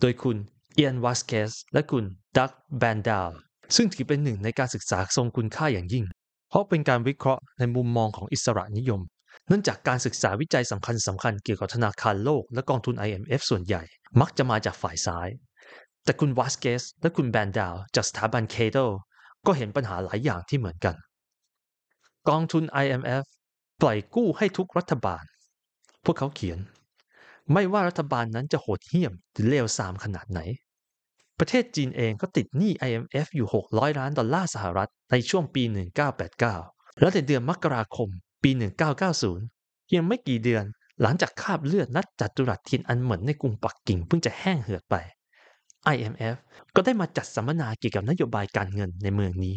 โดยคุณเอียนวาสเคสและคุณดักแบนดาล ซึ่งถือเป็นหนึ่งในการศึกษาทรงคุณค่าอย่างยิ่ง เพราะเป็นการวิเคราะห์ในมุมมองของอิสระนิยม เนื่องจากการศึกษาวิจัยสำคัญสำคัญเกี่ยวกับธนาคารโลกและกองทุน IMF ส่วนใหญ่ มักจะมาจากฝ่ายซ้าย แต่คุณวาสเกสและคุณแบนดาวจากสถาบันเคโตก็เห็นปัญหาหลายอย่างที่เหมือนกัน กองทุน IMF ปล่อยกู้ให้ทุกรัฐบาล พวกเขาเขียน ไม่ว่ารัฐบาลนั้นจะโหดเหี้ยมหรือเลวทรามขนาดไหน ประเทศจีนเองก็ติดหนี้ IMF อยู่ 600 ล้านดอลลาร์สหรัฐในช่วงปี 1989 และในเดือนมกราคมปี 1990 เพียงไม่กี่เดือนหลังจากคราบเลือด ณ จัตุรัสเทียนอันเหมินในกรุงปักกิ่งเพิ่งจะแห้งเหือดไป IMF ก็ได้มาจัดสัมมนาเกี่ยวกับนโยบายการเงินในเมืองนี้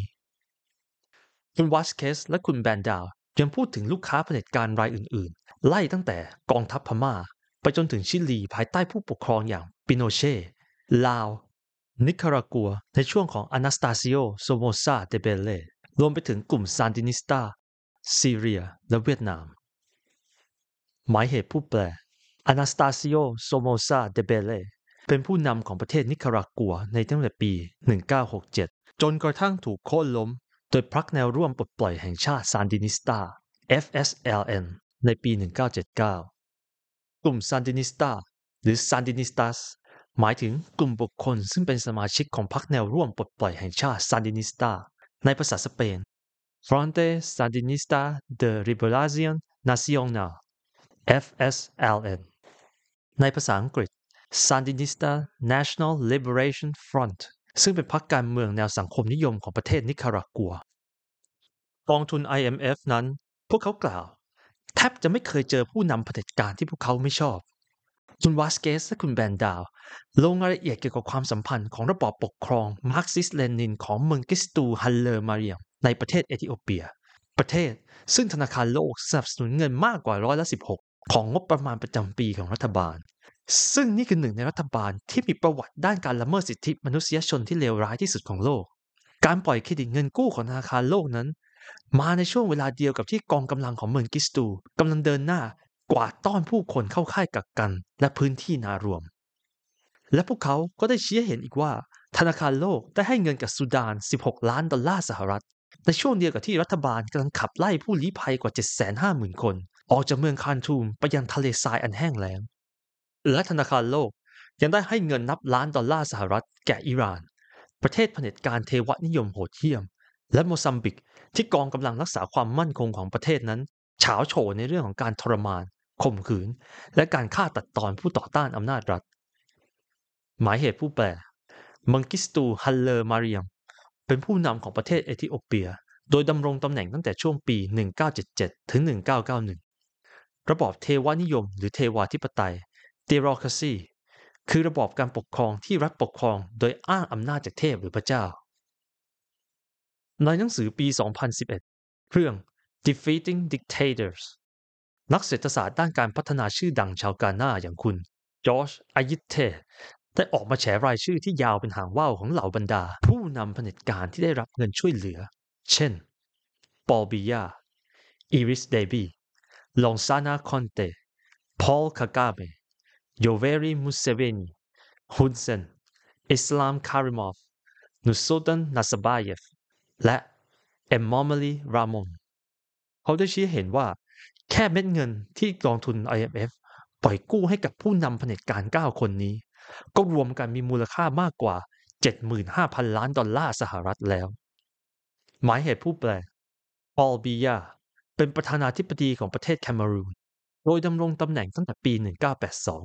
คุณวาสเกสและคุณแบนดาวยังพูดถึงลูกค้าเผด็จการรายอื่น ๆ ไล่ตั้งแต่กองทัพพม่า ไปจนถึงชิลีภายใต้ผู้ปกครองอย่างปิโนเช่ลาว นิคารากัว ในช่วงของอนาสตาซิโอโซโมซาเดเบเลรวมไปถึงกลุ่มซานดินิสตาซีเรีย และเวียดนาม หมายเหตุผู้แปลอนาสตาซิโอโซโมซาเดเบเลเป็นผู้นำของประเทศนิคารากัวในตั้งแต่ปี 1967 จนกระทั่งถูกโค่นล้ม โดยพรรคแนวร่วมปลดปล่อยแห่งชาติซานดินิสตา FSLN ในปี 1979 กลุ่มซานดินิสตาหรือซานดินิสตัส หมายถึงกลุ่มบุคคลซึ่งเป็นสมาชิกของพรรคแนวร่วมปลดปล่อยแห่งชาติซานดินิสตาในภาษาสเปน Frente Sandinista de Liberación Nacional FSLN ในภาษาอังกฤษ Sandinista National Liberation Front ซึ่งเป็นพรรคการเมืองแนวสังคมนิยมของประเทศนิคารากัว กองทุน IMF นั้น พวกเขากล่าว แทบจะไม่เคยเจอผู้นำเผด็จการที่พวกเขาไม่ชอบ คุณวาสเกสและคุณแบนดาว ลงรายละเอียดเกี่ยวกับความสัมพันธ์ของระบอบปกครองมาร์กซิสเลนินของเมืองกิสตูฮันเลอร์มาเรียมในประเทศเอธิโอเปีย ประเทศซึ่งธนาคารโลกสนับสนุนเงินมากกว่าร้อยละ16 ของงบประมาณประจำปีของรัฐบาล ซึ่งนี่คือหนึ่งในรัฐบาลที่มีประวัติด้านการละเมิดสิทธิมนุษยชนที่เลวร้ายที่สุดของโลก การปล่อยเครดิตเงินกู้ของธนาคารโลกนั้น มาในช่วงเวลาเดียวกับที่กองกำลังของเมืองกิสตูกำลังเดินหน้า กวาดต้อนผู้คนเข้าค่ายกักกัน และพื้นที่นารวม และพวกเขาก็ได้ชี้ให้เห็นอีกว่า ธนาคารโลกได้ให้เงินกับสุดาน 16 ล้านดอลลาร์สหรัฐ ในช่วงเดียวกับที่รัฐบาลกำลังขับไล่ผู้ลี้ภัยกว่า 750,000 คน ออกจากเมืองคารทูมไปยังทะเลทรายอันแห้งแล้ง และธนาคารโลกยังได้ให้เงินนับล้านดอลลาร์สหรัฐแก่อิหร่าน ประเทศเผด็จการเทวนิยมโหดเหี้ยม และโมซัมบิกที่กองกำลังรักษาความมั่นคงของประเทศนั้นฉาวโฉ่ในเรื่องของการทรมาน ข่มขืน และการฆ่าตัดตอนผู้ต่อต้านอำนาจรัฐ หมายเหตุผู้แปล มังกิสตูฮัลเลอร์มาเรียม เป็นผู้นำของประเทศเอธิโอเปีย โดยดำรงตำแหน่งตั้งแต่ช่วงปี 1977 ถึง 1991 ระบอบเทวนิยม หรือเทวาธิปไตย theocracy คือระบอบการปกครองที่รัฐปกครองโดยอ้างอำนาจจากเทพหรือพระเจ้า ในหนังสือปี 2011 เรื่อง Defeating Dictators นักเศรษฐศาสตร์ด้านการพัฒนาชื่อดังชาวกาหน้าอย่างคุณจอร์จอายิตเตย์ได้ออกมาแฉรายชื่อที่ยาวเป็นหางว่าวของเหล่าบรรดา ผู้นำเผด็จการที่ได้รับเงินช่วยเหลือ เช่น ปอลบิยาอิดริสเดบีลองซานาคอนเตพอลคากาเม โยเวรีมูเซเวนีฮุนเซนอิสลามคาริมอฟ นูร์ซุลตันนาซาร์บาเยฟและเอมมอมาลีราห์มอนเขาได้ชี้เห็นว่า แค่เม็ดเงินที่กองทุน IMF ปล่อยกู้ให้กับผู้นำเผด็จการ 9 คนนี้ ก็รวมกันมีมูลค่ามากกว่า 75,000 ล้านดอลลาร์สหรัฐแล้ว หมายเหตุผู้แปลปอลบียาเป็นประธานาธิบดีของประเทศแคนารูน โดยดำรงตำแหน่งตั้งแต่ปี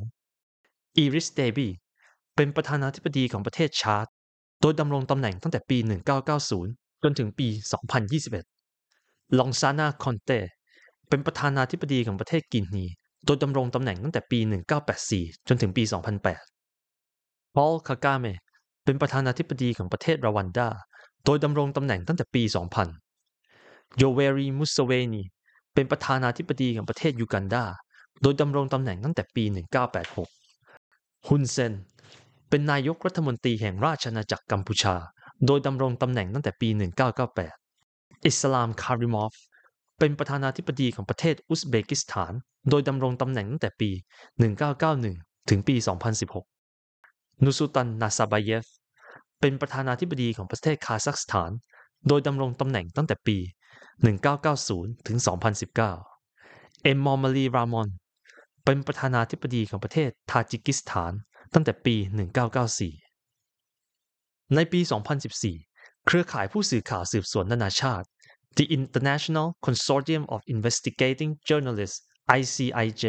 1982 อีริสเดบีเป็นประธานาธิบดีของประเทศชาร์ตโดยดำรงตำแหน่งตั้งแต่ปี 1990 จนถึงปี 2021 ลองซานาคอนเต เป็นประธานาธิบดีของประเทศกินีโดยดำรงตำแหน่งตั้งแต่ปี 1984 จนถึงปี 2008 พอล คากาเม เป็นประธานาธิบดีของประเทศรวันดา โดยดำรงตำแหน่งตั้งแต่ปี 2000 โยเวรี มุสเวนี เป็นประธานาธิบดีของประเทศยูกันดา โดยดำรงตำแหน่งตั้งแต่ปี 1986 ฮุนเซน เป็นนายกรัฐมนตรีแห่งราชอาณาจักรกัมพูชา โดยดำรงตำแหน่งตั้งแต่ปี 1998 อิสลาม คาริมอฟ เป็นประธานาธิบดีของประเทศอุซเบกิสถาน โดยดำรงตำแหน่งตั้งแต่ปี 1991 ถึงปี 2016 นูร์ซุลตัน นาซาร์บาเยฟ เป็นประธานาธิบดีของประเทศคาซัคสถาน โดยดำรงตำแหน่งตั้งแต่ปี 1990 ถึง 2019 เอมมอมาลีราห์มอน เป็นประธานาธิบดีของประเทศทาจิกิสถาน ตั้งแต่ปี 1994 ในปี 2014 เครือข่ายผู้สื่อข่าวสืบสวนนานาชาติ The International Consortium of Investigating Journalists ICIJ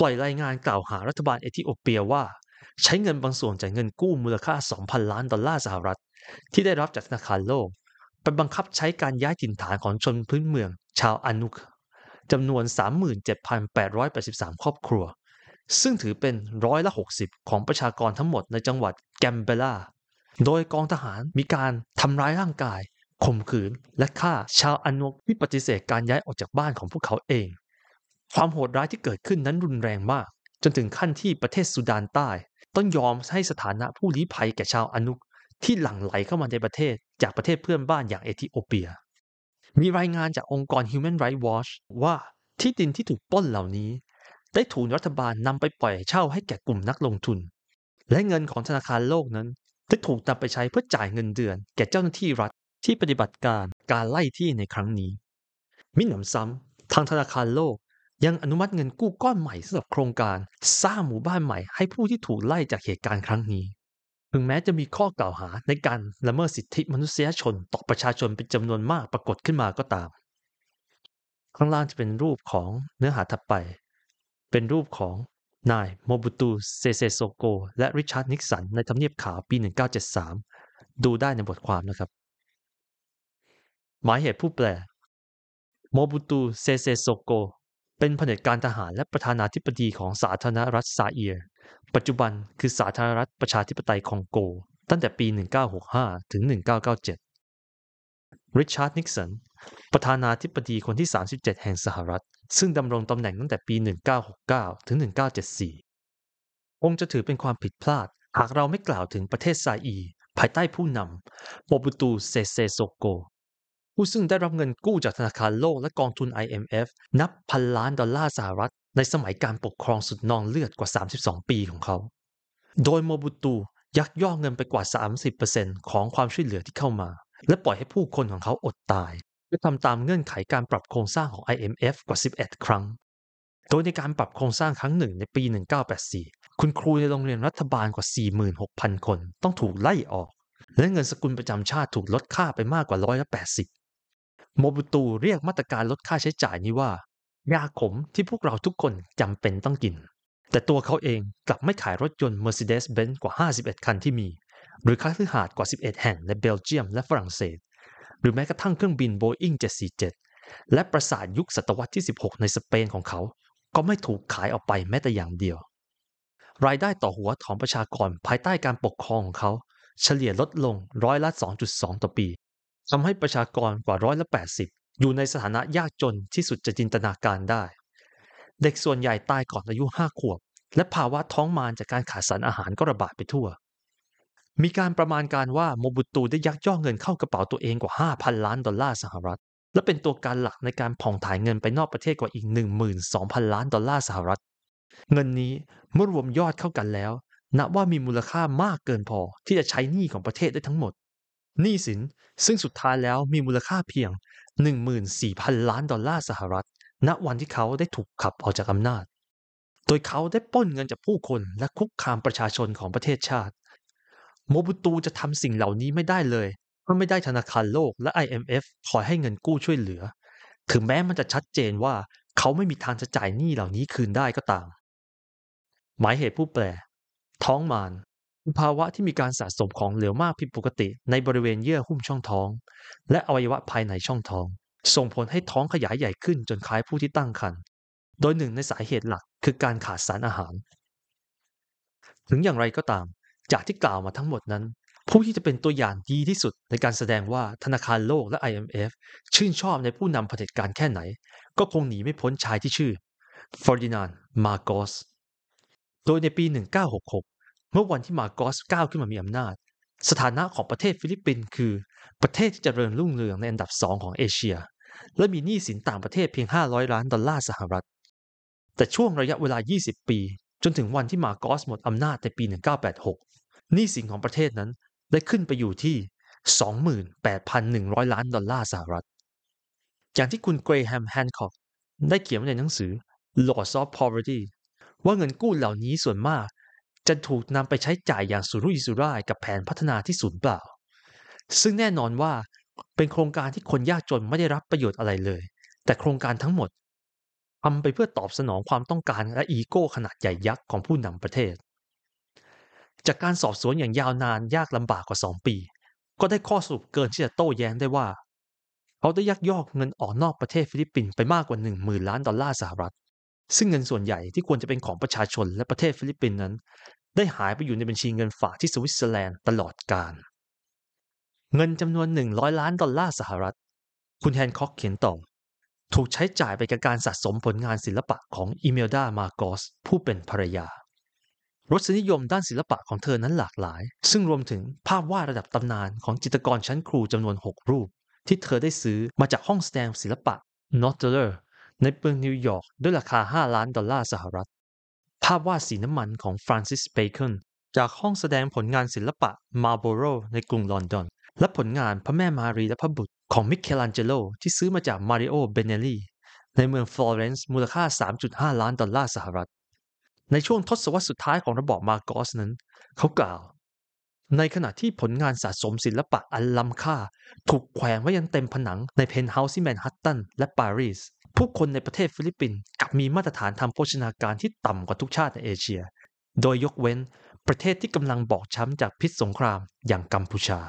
ปล่อยรายงานกล่าวหารัฐบาลเอธิโอเปียว่า ใช้เงินบางส่วนจากเงินกู้มูลค่า 2,000 ล้านดอลลาร์สหรัฐ ที่ได้รับจากธนาคารโลกไปบังคับใช้การย้ายถิ่นฐานของชนพื้นเมืองชาวอนุกจำนวน 37,883 ครอบครัว ซึ่งถือเป็นร้อยละ 60 ของประชากรทั้งหมดในจังหวัดแกมเบลาโดยกองทหารมีการทำร้ายร่างกาย ข่มขืนและฆ่าชาวอานุกที่ปฏิเสธการย้ายออกจากบ้านของพวกเขาเอง ความโหดร้ายที่เกิดขึ้นนั้นรุนแรงมาก จนถึงขั้นที่ประเทศสุดานใต้ ต้องยอมให้สถานะผู้ลี้ภัยแก่ชาวอนุกที่หลั่งไหลเข้ามาในประเทศจากประเทศเพื่อนบ้านอย่างเอธิโอเปีย มีรายงานจากองค์กร Human Rights Watch ว่าที่ดินที่ถูกปล้นเหล่านี้ ได้ถูกรัฐบาลนำไปปล่อยเช่าให้แก่กลุ่มนักลงทุน และเงินของธนาคารโลกนั้นได้ถูกนำไปใช้เพื่อจ่ายเงินเดือน แก่เจ้าหน้าที่รัฐ ที่ปฏิบัติการการไล่ที่ในครั้งนี้ มิหนำซ้ำทางธนาคารโลกยังอนุมัติเงินกู้ก้อนใหม่สำหรับโครงการสร้างหมู่บ้านใหม่ให้ผู้ที่ถูกไล่จากเหตุการณ์ครั้งนี้ ถึงแม้จะมีข้อกล่าวหาในการละเมิดสิทธิมนุษยชนต่อประชาชนเป็นจำนวนมากปรากฏขึ้นมาก็ตาม ข้างล่างจะเป็นรูปของเนื้อหาถัดไป เป็นรูปของนายโมบุตูเซเซโซโก และริชาร์ดนิกสันในทำเนียบขาวปี 1973 ดูได้ในบทความนะครับ หมายเหตุผู้แปล โมบุตูเซเซโซโก เป็นเผด็จการทหารและประธานาธิบดีของสาธารณรัฐซาเอียร์ปัจจุบันคือสาธารณรัฐประชาธิปไตยคองโก ตั้งแต่ปี 1965 ถึง 1997 ริชาร์ด นิกสัน ประธานาธิบดีคนที่ 37 แห่งสหรัฐ ซึ่งดำรงตำแหน่งตั้งแต่ปี 1969 ถึง 1974คงจะถือเป็นความผิดพลาด หากเราไม่กล่าวถึงประเทศซาอีร์ ภายใต้ผู้นำโมบุตูเซเซโซโก ผู้ซึ่งได้รับเงินกู้จากธนาคารโลกและกองทุน IMF นับพันล้านดอลลาร์สหรัฐ ในสมัยการปกครองสุดนองเลือดกว่า 32 ปีของเขา โดยโมบุตูยักย่อเงินไปกว่า 30%ของความช่วยเหลือที่เข้ามา และปล่อยให้ผู้คนของเขาอดตายเพื่อทำตามเงื่อนไขการปรับโครงสร้างของ IMF กว่า 11 ครั้ง โดยในการปรับโครงสร้างครั้งหนึ่งในปี 1984 คุณครูในโรงเรียนรัฐบาลกว่า 46,000 คนต้องถูกไล่ออก และเงินสกุลประจำชาติถูกลดค่าไปมากกว่าร้อยละ80 โมบุตูเรียกมาตรการลดค่าใช้จ่ายนี้ว่ายาขมที่พวกเราทุกคนจำเป็นต้องกิน แต่ตัวเขาเองกลับไม่ขายรถยนต์ Mercedes-Benz กว่า 51 คันที่มี หรือค่าซื้อหาดกว่า 11 แห่งในเบลเยียมและฝรั่งเศส หรือแม้กระทั่งเครื่องบิน Boeing 747 และประสาทยุคศตวรรษที่ 16 ในสเปนของเขา ก็ไม่ถูกขายออกไปแม้แต่อย่างเดียว รายได้ต่อหัวของประชากรภายใต้การปกครองของเขา เฉลี่ยลดลงร้อยละ 2.2 ต่อปี ทำให้ประชากรกว่าร้อยละ80 อยู่ในสถานะยากจนที่สุดจะจินตนาการได้ เด็กส่วนใหญ่ตายก่อนอายุ 5 ขวบ และภาวะท้องมารจากการขาดสารอาหารก็ระบาดไปทั่ว มีการประมาณการว่าโมบุตูได้ยักย่อเงินเข้ากระเป๋าตัวเองกว่า 5,000 ล้านดอลลาร์สหรัฐ และเป็นตัวการหลักในการผ่องถ่ายเงินไปนอกประเทศกว่าอีก 12,000 ล้านดอลลาร์สหรัฐ เงินนี้เมื่อรวมยอดเข้ากันแล้วนับว่ามีมูลค่ามากเกินพอที่จะใช้หนี้ของประเทศได้ทั้งหมด หนี้สินซึ่งสุดท้ายแล้วมีมูลค่าเพียง 14,000 ล้านดอลลาร์สหรัฐ ณวันที่เขาได้ถูกขับออกจากอำนาจ โดยเขาได้ป้นเงินจากผู้คนและคุกคามประชาชนของประเทศชาติ โมบุตูจะทำสิ่งเหล่านี้ไม่ได้เลยเมื่อไม่ได้ธนาคารโลกและ IMF คอยให้เงินกู้ช่วยเหลือ ถึงแม้มันจะชัดเจนว่าเขาไม่มีทางจะจ่ายหนี้เหล่านี้คืนได้ก็ตาม หมายเหตุผู้แปล ท้องมาร ภาวะที่มีการสะสมของเหลวมากผิดปกติในบริเวณเยื่อหุ้มช่องท้อง และอวัยวะภายในช่องท้อง ส่งผลให้ท้องขยายใหญ่ขึ้นจนคล้ายผู้ที่ตั้งครรภ์โดยหนึ่งในสาเหตุหลักคือการขาดสารอาหาร ถึงอย่างไรก็ตาม จากที่กล่าวมาทั้งหมดนั้น ผู้ที่จะเป็นตัวอย่างดีที่สุดในการแสดงว่าธนาคารโลกและ IMF ชื่นชอบในผู้นำเผด็จการแค่ไหน ก็คงหนีไม่พ้นชายที่ชื่อเฟอร์ดินานด์ มาร์กอสโดยในปี 1966 เมื่อวันที่มาร์กอสก้าวขึ้นมามีอำนาจ สถานะของประเทศฟิลิปปินส์คือประเทศที่เจริญรุ่งเรืองในอันดับสองของเอเชีย และมีหนี้สินต่างประเทศเพียง 500 ล้านดอลลาร์สหรัฐ แต่ช่วงระยะเวลา 20 ปี จนถึงวันที่มาร์กอสหมดอำนาจในปี 1986 หนี้สินของประเทศนั้นได้ขึ้นไปอยู่ที่ 28,100 ล้านดอลลาร์สหรัฐ อย่างที่คุณเกรแฮมแฮนคอกได้เขียนไว้ในหนังสือ Lords of Poverty ว่าเงินกู้เหล่านี้ส่วนมาก จะถูกนำไปใช้จ่ายอย่างสุรุ่ยสุร่ายกับแผนพัฒนาที่สูญเปล่า ซึ่งแน่นอนว่าเป็นโครงการที่คนยากจนไม่ได้รับประโยชน์อะไรเลย แต่โครงการทั้งหมดทำไปเพื่อตอบสนองความต้องการและอีโก้ขนาดใหญ่ยักษ์ของผู้นำประเทศ จากการสอบสวนอย่างยาวนานยากลำบากกว่า 2 ปี ก็ได้ข้อสรุปเกินที่จะโต้แย้งได้ว่า เขาได้ยักยอกเงินออกนอกประเทศฟิลิปปินส์ไปมากกว่า 1 0,000 ล้านดอลลาร์สหรัฐ ซึ่งเงินส่วนใหญ่ที่ควรจะเป็นของประชาชนและประเทศฟิลิปปินส์นั้น ได้หายไปอยู่ในบัญชีเงินฝากที่สวิตเซอร์แลนด์ตลอดกาลเงินจำนวน 100 ล้านดอลลาร์สหรัฐ คุณแฮนคอกเขียนต่อ ถูกใช้จ่ายไปกับการสะสมผลงานศิลปะของอิเมลดา มาร์กอส ผู้เป็นภรรยารสนิยมด้านศิลปะของเธอนั้นหลากหลาย ซึ่งรวมถึงภาพวาดระดับตำนานของจิตรกรชั้นครูจำนวน 6 รูป ที่เธอได้ซื้อมาจากห้องแสดงศิลปะ n o t e l e r ในเมืองนิวยอร์กด้วยราคา 5 ล้านดอลลาร์สหรัฐ ภาพวาดสีน้ำมันของฟรานซิสเบคอนจากห้องแสดงผลงานศิลปะมาร์โบโรในกรุงลอนดอน และผลงานพระแม่มารีและพระบุตรของมิเคลันเจโลที่ซื้อมาจากมาริโอเบเนลีในเมืองฟลอเรนซ์มูลค่า 3.5 ล้านดอลลาร์สหรัฐ ในช่วงทศวรรษสุดท้ายของระบอบมาร์กอสนั้น เขากล่าว ในขณะที่ผลงานสะสมศิลปะอันล้ำค่า ถูกแขวนไว้ยันเต็มผนังในเพนท์เฮาส์ที่แมนฮัตตันและปารีส ผู้คนในประเทศฟิลิปปินส์กลับมีมาตรฐานทางโภชนาการที่ต่ำกว่าทุกชาติในเอเชีย โดยยกเว้นประเทศที่กำลังบอบช้ำจากพิษสงครามอย่างกัมพูชา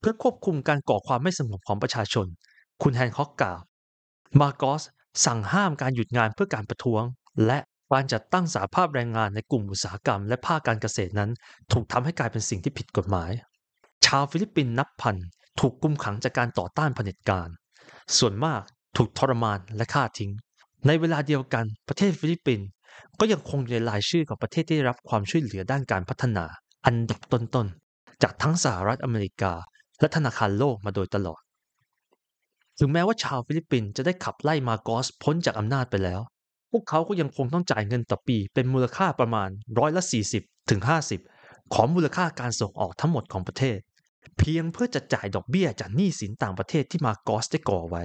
เพื่อควบคุมการก่อความไม่สงบของประชาชน คุณแฮนคอกกล่าวมาร์กอสสั่งห้ามการหยุดงานเพื่อการประท้วง และการจัดตั้งสหภาพแรงงานในกลุ่มอุตสาหกรรม และภาคการเกษตรนั้น ถูกทำให้กลายเป็นสิ่งที่ผิดกฎหมาย ชาวฟิลิปปินส์นับพันถูกคุมขังจากการต่อต้านเผด็จการ ส่วนมาก ถูกทรมานและฆ่าทิ้ง ในเวลาเดียวกันประเทศฟิลิปปินส์ก็ยังคงอยู่ในรายชื่อของประเทศที่ได้รับความช่วยเหลือด้านการพัฒนา อันดับต้นๆ จากทั้งสหรัฐอเมริกา และธนาคารโลกมาโดยตลอด ถึงแม้ว่าชาวฟิลิปปินส์จะได้ขับไล่มาโกสพ้นจากอำนาจไปแล้ว พวกเขาก็ยังคงต้องจ่ายเงินต่อปีเป็นมูลค่าประมาณร้อยละ40ถึง50 ของมูลค่าการส่งออกทั้งหมดของประเทศ เพียงเพื่อจะจ่ายดอกเบี้ยจากหนี้สินต่างประเทศที่มาโกสได้ก่อไว้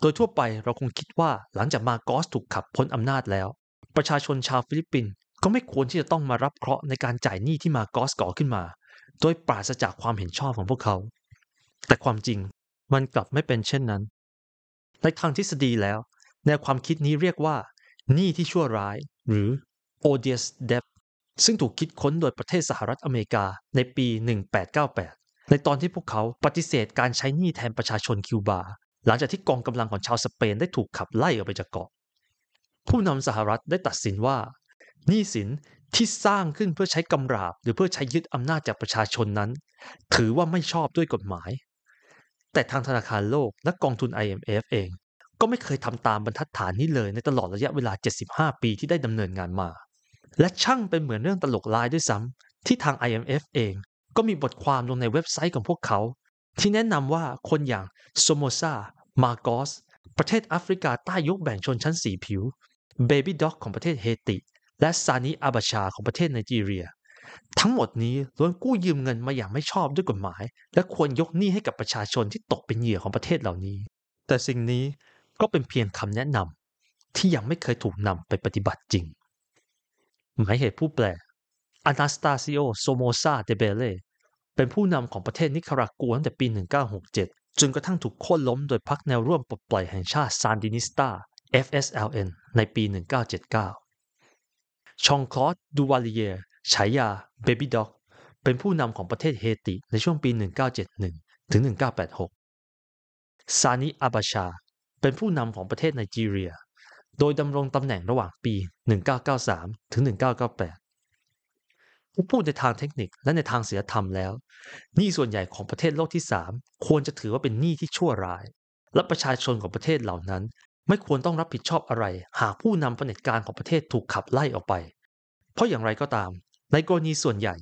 โดยทั่วไปเราคงคิดว่าหลังจากมาโกสถูกขับพ้นอำนาจแล้ว ประชาชนชาวฟิลิปปินส์ก็ไม่ควรที่จะต้องมารับเคราะห์ในการจ่ายหนี้ที่มาโกสก่อขึ้นมา โดยปราศจากความเห็นชอบของพวกเขา แต่ความจริงมันกลับไม่เป็นเช่นนั้น ในทางทฤษฎีแล้ว แนวความคิดนี้เรียกว่าหนี้ที่ชั่วร้าย หรือ odious debt ซึ่งถูกคิดค้นโดยประเทศสหรัฐอเมริกาในปี 1898 ในตอนที่พวกเขาปฏิเสธการใช้หนี้แทนประชาชนคิวบา หลังจากที่กองกำลังของชาวสเปนได้ถูกขับไล่ออกไปจากเกาะ ผู้นำสหรัฐได้ตัดสินว่าหนี้สินที่สร้างขึ้นเพื่อใช้กำราบ หรือเพื่อใช้ยึดอำนาจจากประชาชนนั้น ถือว่าไม่ชอบด้วยกฎหมาย แต่ทางธนาคารโลกและกองทุน IMF เอง ก็ไม่เคยทำตามบรรทัดฐานนี้เลยในตลอดระยะเวลา 75 ปีที่ได้ดำเนินงานมา และช่างเป็นเหมือนเรื่องตลกลายด้วยซ้ำที่ทาง IMF เองก็มีบทความลงในเว็บไซต์ของพวกเขา ที่แนะนำว่าคนอย่างโซโมซา มาโกสประเทศแอฟริกาใต้ยุคแบ่งชนชั้นสีผิวเบบี้ด็อกของประเทศเฮติ และซานิอาบาชาของประเทศไนจีเรีย ทั้งหมดนี้ล้วนกู้ยืมเงินมาอย่างไม่ชอบด้วยกฎหมาย และควรยกหนี้ให้กับประชาชนที่ตกเป็นเหยื่อของประเทศเหล่านี้ แต่สิ่งนี้ก็เป็นเพียงคำแนะนำที่ยังไม่เคยถูกนำไปปฏิบัติจริง หมายเหตุผู้แปลอนาสตาซิโอโซโมซาเดเบเลเป็นผู้นำของประเทศนิคารากัวตั้งแต่ปี 1967 จนกระทั่งถูกโค่นล้มโดยพรรคแนวร่วมปลดปล่อยแห่งชาติซานดินิสตา FSLN ในปี 1979 ชองโคลดดูวาลีเยร์ฉายาเบบี้ด็อกเป็นผู้นำของประเทศเฮติในช่วงปี 1971 ถึง 1986 ซานิอาบาชา เป็นผู้นำของประเทศไนจีเรีย โดยดำรงตำแหน่งระหว่างปี 1993 ถึง 1998 พูดในทางเทคนิคและในทางศีลธรรมแล้วหนี้ส่วนใหญ่ของประเทศโลกที่ 3 ควรจะถือว่าเป็นหนี้ที่ชั่วร้าย และประชาชนของประเทศเหล่านั้น ไม่ควรต้องรับผิดชอบอะไร หากผู้นำเผด็จการของประเทศถูกขับไล่ออกไป เพราะอย่างไรก็ตาม ในกรณีส่วนใหญ่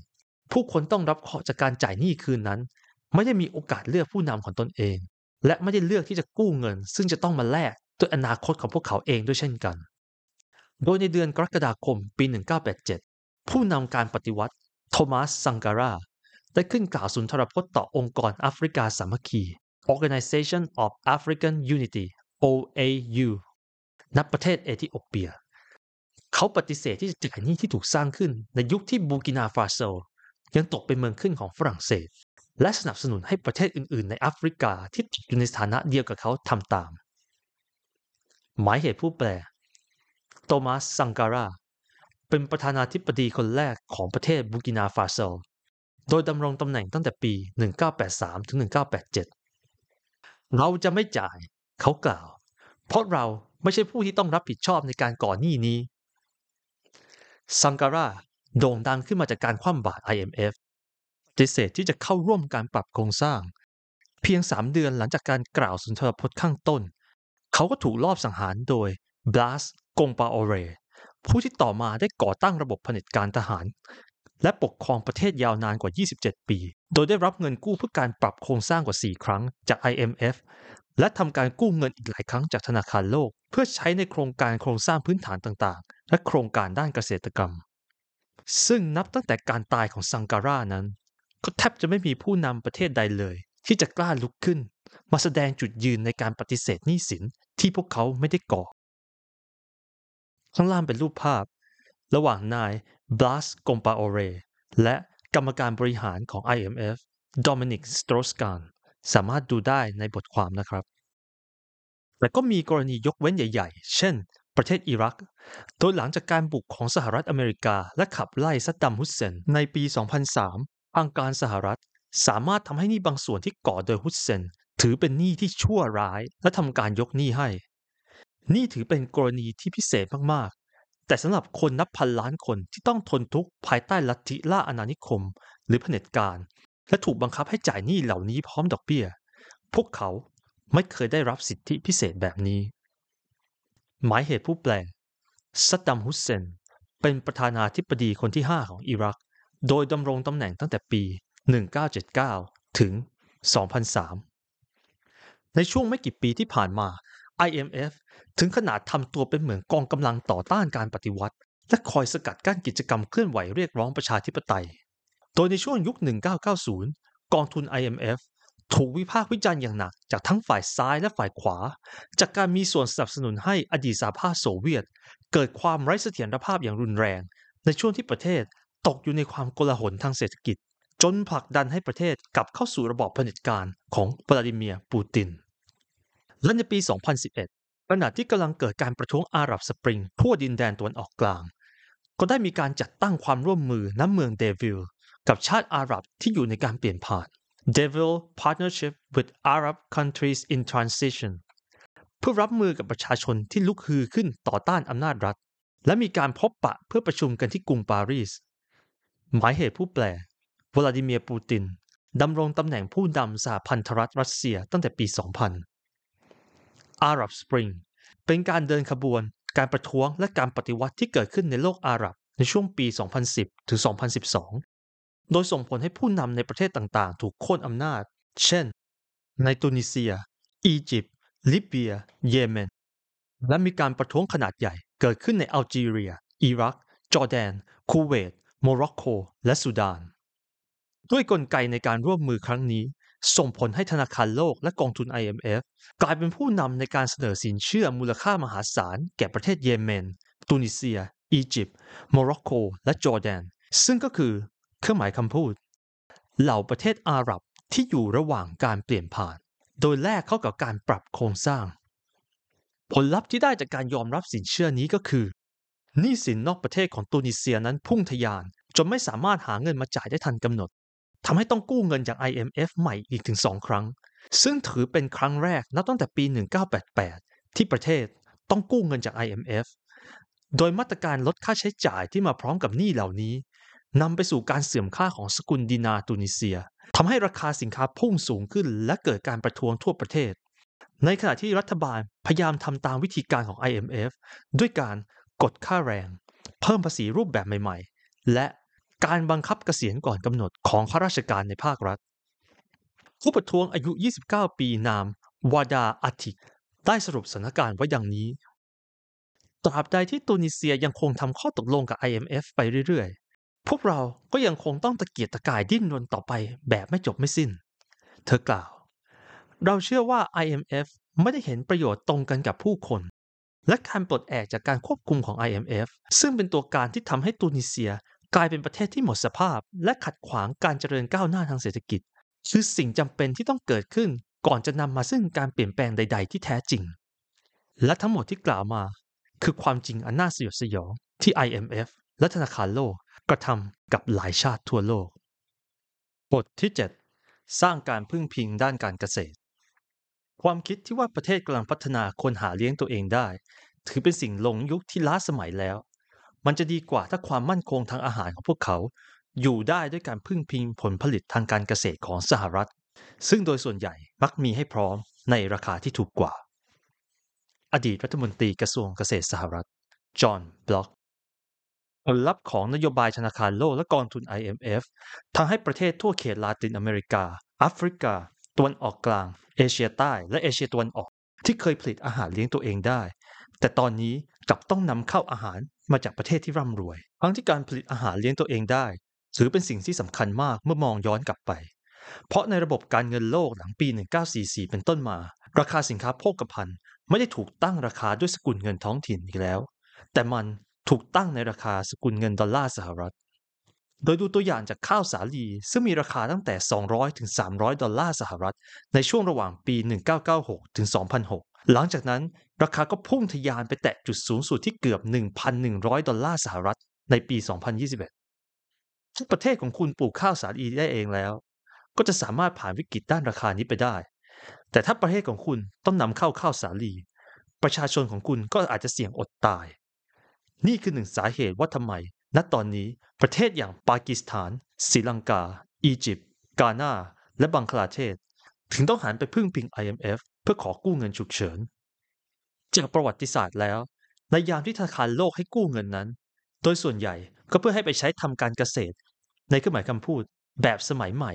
ผู้คนต้องรับเคราะห์จากการจ่ายหนี้คืนนั้น ไม่ได้มีโอกาสเลือกผู้นำของตนเอง และไม่ได้เลือกที่จะกู้เงิน ซึ่งจะต้องมาแลกด้วยอนาคตของพวกเขาเองด้วยเช่นกัน โดยในเดือนกรกฎาคมปี 1987 ผู้นำการปฏิวัติ โทมัสซังการา ได้ขึ้นกล่าวสุนทรพจน์ต่อองค์กรแอฟริกาสามัคคี Organization of African Unity OAU ณประเทศเอธิโอเปีย เขาปฏิเสธที่จะจ่ายหนี้ที่ถูกสร้างขึ้นในยุคที่บูกินาฟาโซ ยังตกเป็นเมืองขึ้นของฝรั่งเศส และสนับสนุนให้ประเทศอื่น ๆ ในแอฟริกาที่ตกอยู่ในสถานะเดียวกับเขาทำตาม หมายเหตุผู้แปล โตมัสซังการา เป็นประธานาธิบดีคนแรกของประเทศบูกินาฟาโซโดยดำรงตำแหน่งตั้งแต่ปี 1983 ถึง 1987 เราจะไม่จ่ายเขากล่าว เพราะเราไม่ใช่ผู้ที่ต้องรับผิดชอบในการก่อหนี้นี้ซังการาโด่งดังขึ้นมาจากการคว่ำบาตร IMF ปฏิเสธที่จะเข้าร่วมการปรับโครงสร้าง เพียงสามเดือนหลังจากการกล่าวสุนทรพจน์ข้างต้น เขาก็ถูกลอบสังหารโดยบลาสกงปาโอเร ผู้ที่ต่อมาได้ก่อตั้งระบบเผด็จการทหาร และปกครองประเทศยาวนานกว่า 27 ปี โดยได้รับเงินกู้เพื่อการปรับโครงสร้างกว่า 4 ครั้งจาก IMF และทำการกู้เงินอีกหลายครั้งจากธนาคารโลก เพื่อใช้ในโครงการโครงสร้างพื้นฐานต่างๆ และโครงการด้านเกษตรกรรม ซึ่งนับตั้งแต่การตายของซังการานั้น ก็แทบจะไม่มีผู้นำประเทศใดเลย ที่จะกล้าลุกขึ้น มาแสดงจุดยืนในการปฏิเสธหนี้สินที่พวกเขาไม่ได้ก่อ ข้างล่างเป็นรูปภาพ ระหว่างนายบลัสกอมปาโอเรและกรรมการบริหารของ IMF โดมินิกสโตรสกานสามารถดูได้ในบทความนะครับ แต่ก็มีกรณียกเว้นใหญ่ ๆ เช่น ประเทศอิรัก โดยหลังจากการบุกของสหรัฐอเมริกา และขับไล่ซัดดัมฮุสเซนในปี 2003 ทางการสหรัฐ สามารถทำให้หนี้บางส่วนที่ก่อโดยฮุสเซน ถือเป็นหนี้ที่ชั่วร้าย และทำการยกหนี้ให้ นี่ถือเป็นกรณีที่พิเศษมากๆ แต่สำหรับคนนับพันล้านคนที่ต้องทนทุกข์ภายใต้ลัทธิล่าอาณานิคม หรือเผด็จการ และถูกบังคับให้จ่ายหนี้เหล่านี้พร้อมดอกเบี้ย พวกเขาไม่เคยได้รับสิทธิพิเศษแบบนี้ หมายเหตุผู้แปลซัดดัมฮุสเซนเป็นประธานาธิบดีคนที่ 5 ของอิรัก โดยดำรงตำแหน่งตั้งแต่ปี 1979 ถึง 2003 ในช่วงไม่กี่ปีที่ผ่านมา IMF ถึงขนาดทำตัวเป็นเหมือนกองกำลังต่อต้านการปฏิวัติ และคอยสกัดกั้นกิจกรรมเคลื่อนไหวเรียกร้องประชาธิปไตย โดยในช่วงยุค 1990 กองทุน IMF ถูกวิพากษ์วิจารณ์อย่างหนักจากทั้งฝ่ายซ้ายและฝ่ายขวา จากการมีส่วนสนับสนุนให้อดีตสหภาพโซเวียต เกิดความไร้เสถียรภาพอย่างรุนแรง ในช่วงที่ประเทศตกอยู่ในความโกลาหลทางเศรษฐกิจ จนผลักดันให้ประเทศกลับเข้าสู่ระบอบเผด็จการของวลาดิเมียร์ปูติน และในปี 2011 ขณะที่กำลังเกิดการประท้วงอาหรับสปริง ทั่วดินแดนตะวันออกกลาง ก็ได้มีการจัดตั้งความร่วมมือน้ำเมืองเดวิลกับชาติอาหรับที่อยู่ในการเปลี่ยนผ่าน Devil Partnership with Arab Countries in Transition เพื่อรับมือกับประชาชนที่ลุกฮือขึ้นต่อต้านอำนาจรัฐ และมีการพบปะเพื่อประชุมกันที่กรุงปารีส หมายเหตุผู้แปล วลาดิเมียร์ปูตินดำรงตำแหน่งผู้นำสหพันธรัฐรัสเซียตั้งแต่ปี 2000 Arab Spring เป็นการเดินขบวน การประท้วงและการปฏิวัติที่เกิดขึ้นในโลกอาหรับในช่วงปี 2010 ถึง 2012 โดยส่งผลให้ผู้นำในประเทศต่างๆ ถูกโค่นอำนาจ เช่น ในตุนิเซีย อียิปต์ ลิเบีย เยเมน และมีการประท้วงขนาดใหญ่เกิดขึ้นในอัลจีเรีย อิรัก จอร์แดน คูเวต โมร็อกโก และสุดาน ด้วยกลไกในการร่วมมือครั้งนี้ ส่งผลให้ธนาคารโลกและกองทุน IMF กลายเป็นผู้นำในการเสนอสินเชื่อมูลค่ามหาศาล แก่ประเทศเยเมน ตุนิเซีย อียิปต์ โมร็อกโก และจอร์แดน ซึ่งก็คือเครื่องหมายคำพูด เหล่าประเทศอาหรับที่อยู่ระหว่างการเปลี่ยนผ่าน โดยแลกเข้ากับการปรับโครงสร้าง ผลลัพธ์ที่ได้จากการยอมรับสินเชื่อนี้ก็คือหนี้สินนอกประเทศของตุนิเซียนั้นพุ่งทะยานจนไม่สามารถหาเงินมาจ่ายได้ทันกำหนด ทำให้ต้องกู้เงินจาก IMF ใหม่อีกถึงสองครั้ง ซึ่งถือเป็นครั้งแรกนับตั้งแต่ปี 1988 ที่ประเทศต้องกู้เงินจาก IMF โดยมาตรการลดค่าใช้จ่ายที่มาพร้อมกับหนี้เหล่านี้นำไปสู่การเสื่อมค่าของสกุลดินาตุนิเซียทำให้ราคาสินค้าพุ่งสูงขึ้น และเกิดการประท้วงทั่วประเทศ ในขณะที่รัฐบาลพยายามทำตามวิธีการของ IMF ด้วยการกดค่าแรง เพิ่มภาษีรูปแบบใหม่ ๆ และ การบังคับเกษียณก่อนกำหนดของข้าราชการในภาครัฐ ผู้ประท้วงอายุ 29 ปีนามวาดาอาติก ได้สรุปสถานการณ์ไว้อย่างนี้ ตราบใดที่ตุนิเซียยังคงทำข้อตกลงกับ IMF ไปเรื่อยๆ พวกเราก็ยังคงต้องตะเกียกตะกายดิ้นรนต่อไปแบบไม่จบไม่สิ้น เธอกล่าว เราเชื่อว่า IMF ไม่ได้เห็นประโยชน์ตรงกันกับผู้คนและการปลดแอกจากการควบคุมของ IMF ซึ่งเป็นตัวการที่ทำให้ตุนิเซีย กลายเป็นประเทศที่หมดสภาพ และขัดขวางการเจริญก้าวหน้าทางเศรษฐกิจ คือสิ่งจำเป็นที่ต้องเกิดขึ้นก่อนจะนำมาซึ่งการเปลี่ยนแปลงใด ๆ ที่แท้จริง และทั้งหมดที่กล่าวมา คือความจริงอันน่าสยดสยองที่ IMF และธนาคารโลกกระทำกับหลายชาติทั่วโลก บทที่ 7 สร้างการพึ่งพิงด้านการเกษตร ความคิดที่ว่าประเทศกำลังพัฒนาคนหาเลี้ยงตัวเองได้ ถือเป็นสิ่งลงยุคที่ล้าสมัยแล้ว มันจะดีกว่าถ้าความมั่นคงทางอาหารของพวกเขา อยู่ได้ด้วยการพึ่งพิงผลผลิตทางการเกษตรของสหรัฐ ซึ่งโดยส่วนใหญ่มักมีให้พร้อมในราคาที่ถูกกว่า อดีตรัฐมนตรีกระทรวงเกษตรสหรัฐ จอห์นบล็อกผลลัพธ์ของนโยบายธนาคารโลกและกองทุน IMF ทำให้ประเทศทั่วเขตลาตินอเมริกาแอฟริกาตะวันออกกลาง เอเชียใต้และเอเชียตะวันออกที่เคยผลิตอาหารเลี้ยงตัวเองได้ แต่ตอนนี้กลับต้องนำเข้าอาหาร มาจากประเทศที่ร่ำรวย ทั้งที่การผลิตอาหารเลี้ยงตัวเองได้ ถือเป็นสิ่งที่สำคัญมากเมื่อมองย้อนกลับไป เพราะในระบบการเงินโลกหลังปี 1944 เป็นต้นมา ราคาสินค้าโภคภัณฑ์ไม่ได้ถูกตั้งราคาด้วยสกุลเงินท้องถิ่นอีกแล้ว แต่มันถูกตั้งในราคาสกุลเงินดอลลาร์สหรัฐ โดยดูตัวอย่างจากข้าวสาลี ซึ่งมีราคาตั้งแต่ 200 ถึง 300 ดอลลาร์สหรัฐ ในช่วงระหว่างปี 1996 ถึง 2006 หลังจากนั้นราคาก็พุ่งทะยานไปแตะจุดสูงสุดที่เกือบ 1,100 ดอลลาร์สหรัฐ ในปี 2021 ถ้าประเทศของคุณปลูกข้าวสาลีได้เองแล้ว ก็จะสามารถผ่านวิกฤตด้านราคานี้ไปได้ แต่ถ้าประเทศของคุณต้องนำเข้าข้าวสาลี ประชาชนของคุณก็อาจจะเสี่ยงอดตาย นี่คือหนึ่งสาเหตุว่าทำไม ณตอนนี้ประเทศอย่างปากีสถานศรีลังกา อียิปต์กาหน้า และบังคลาเทศ ถึงต้องหันไปพึ่งพิง IMF เพื่อขอกู้เงินฉุกเฉิน จากประวัติศาสตร์แล้ว ในยามที่ธนาคารโลกให้กู้เงินนั้น โดยส่วนใหญ่ก็เพื่อให้ไปใช้ทำการเกษตร ในเครื่องหมายคำพูด แบบสมัยใหม่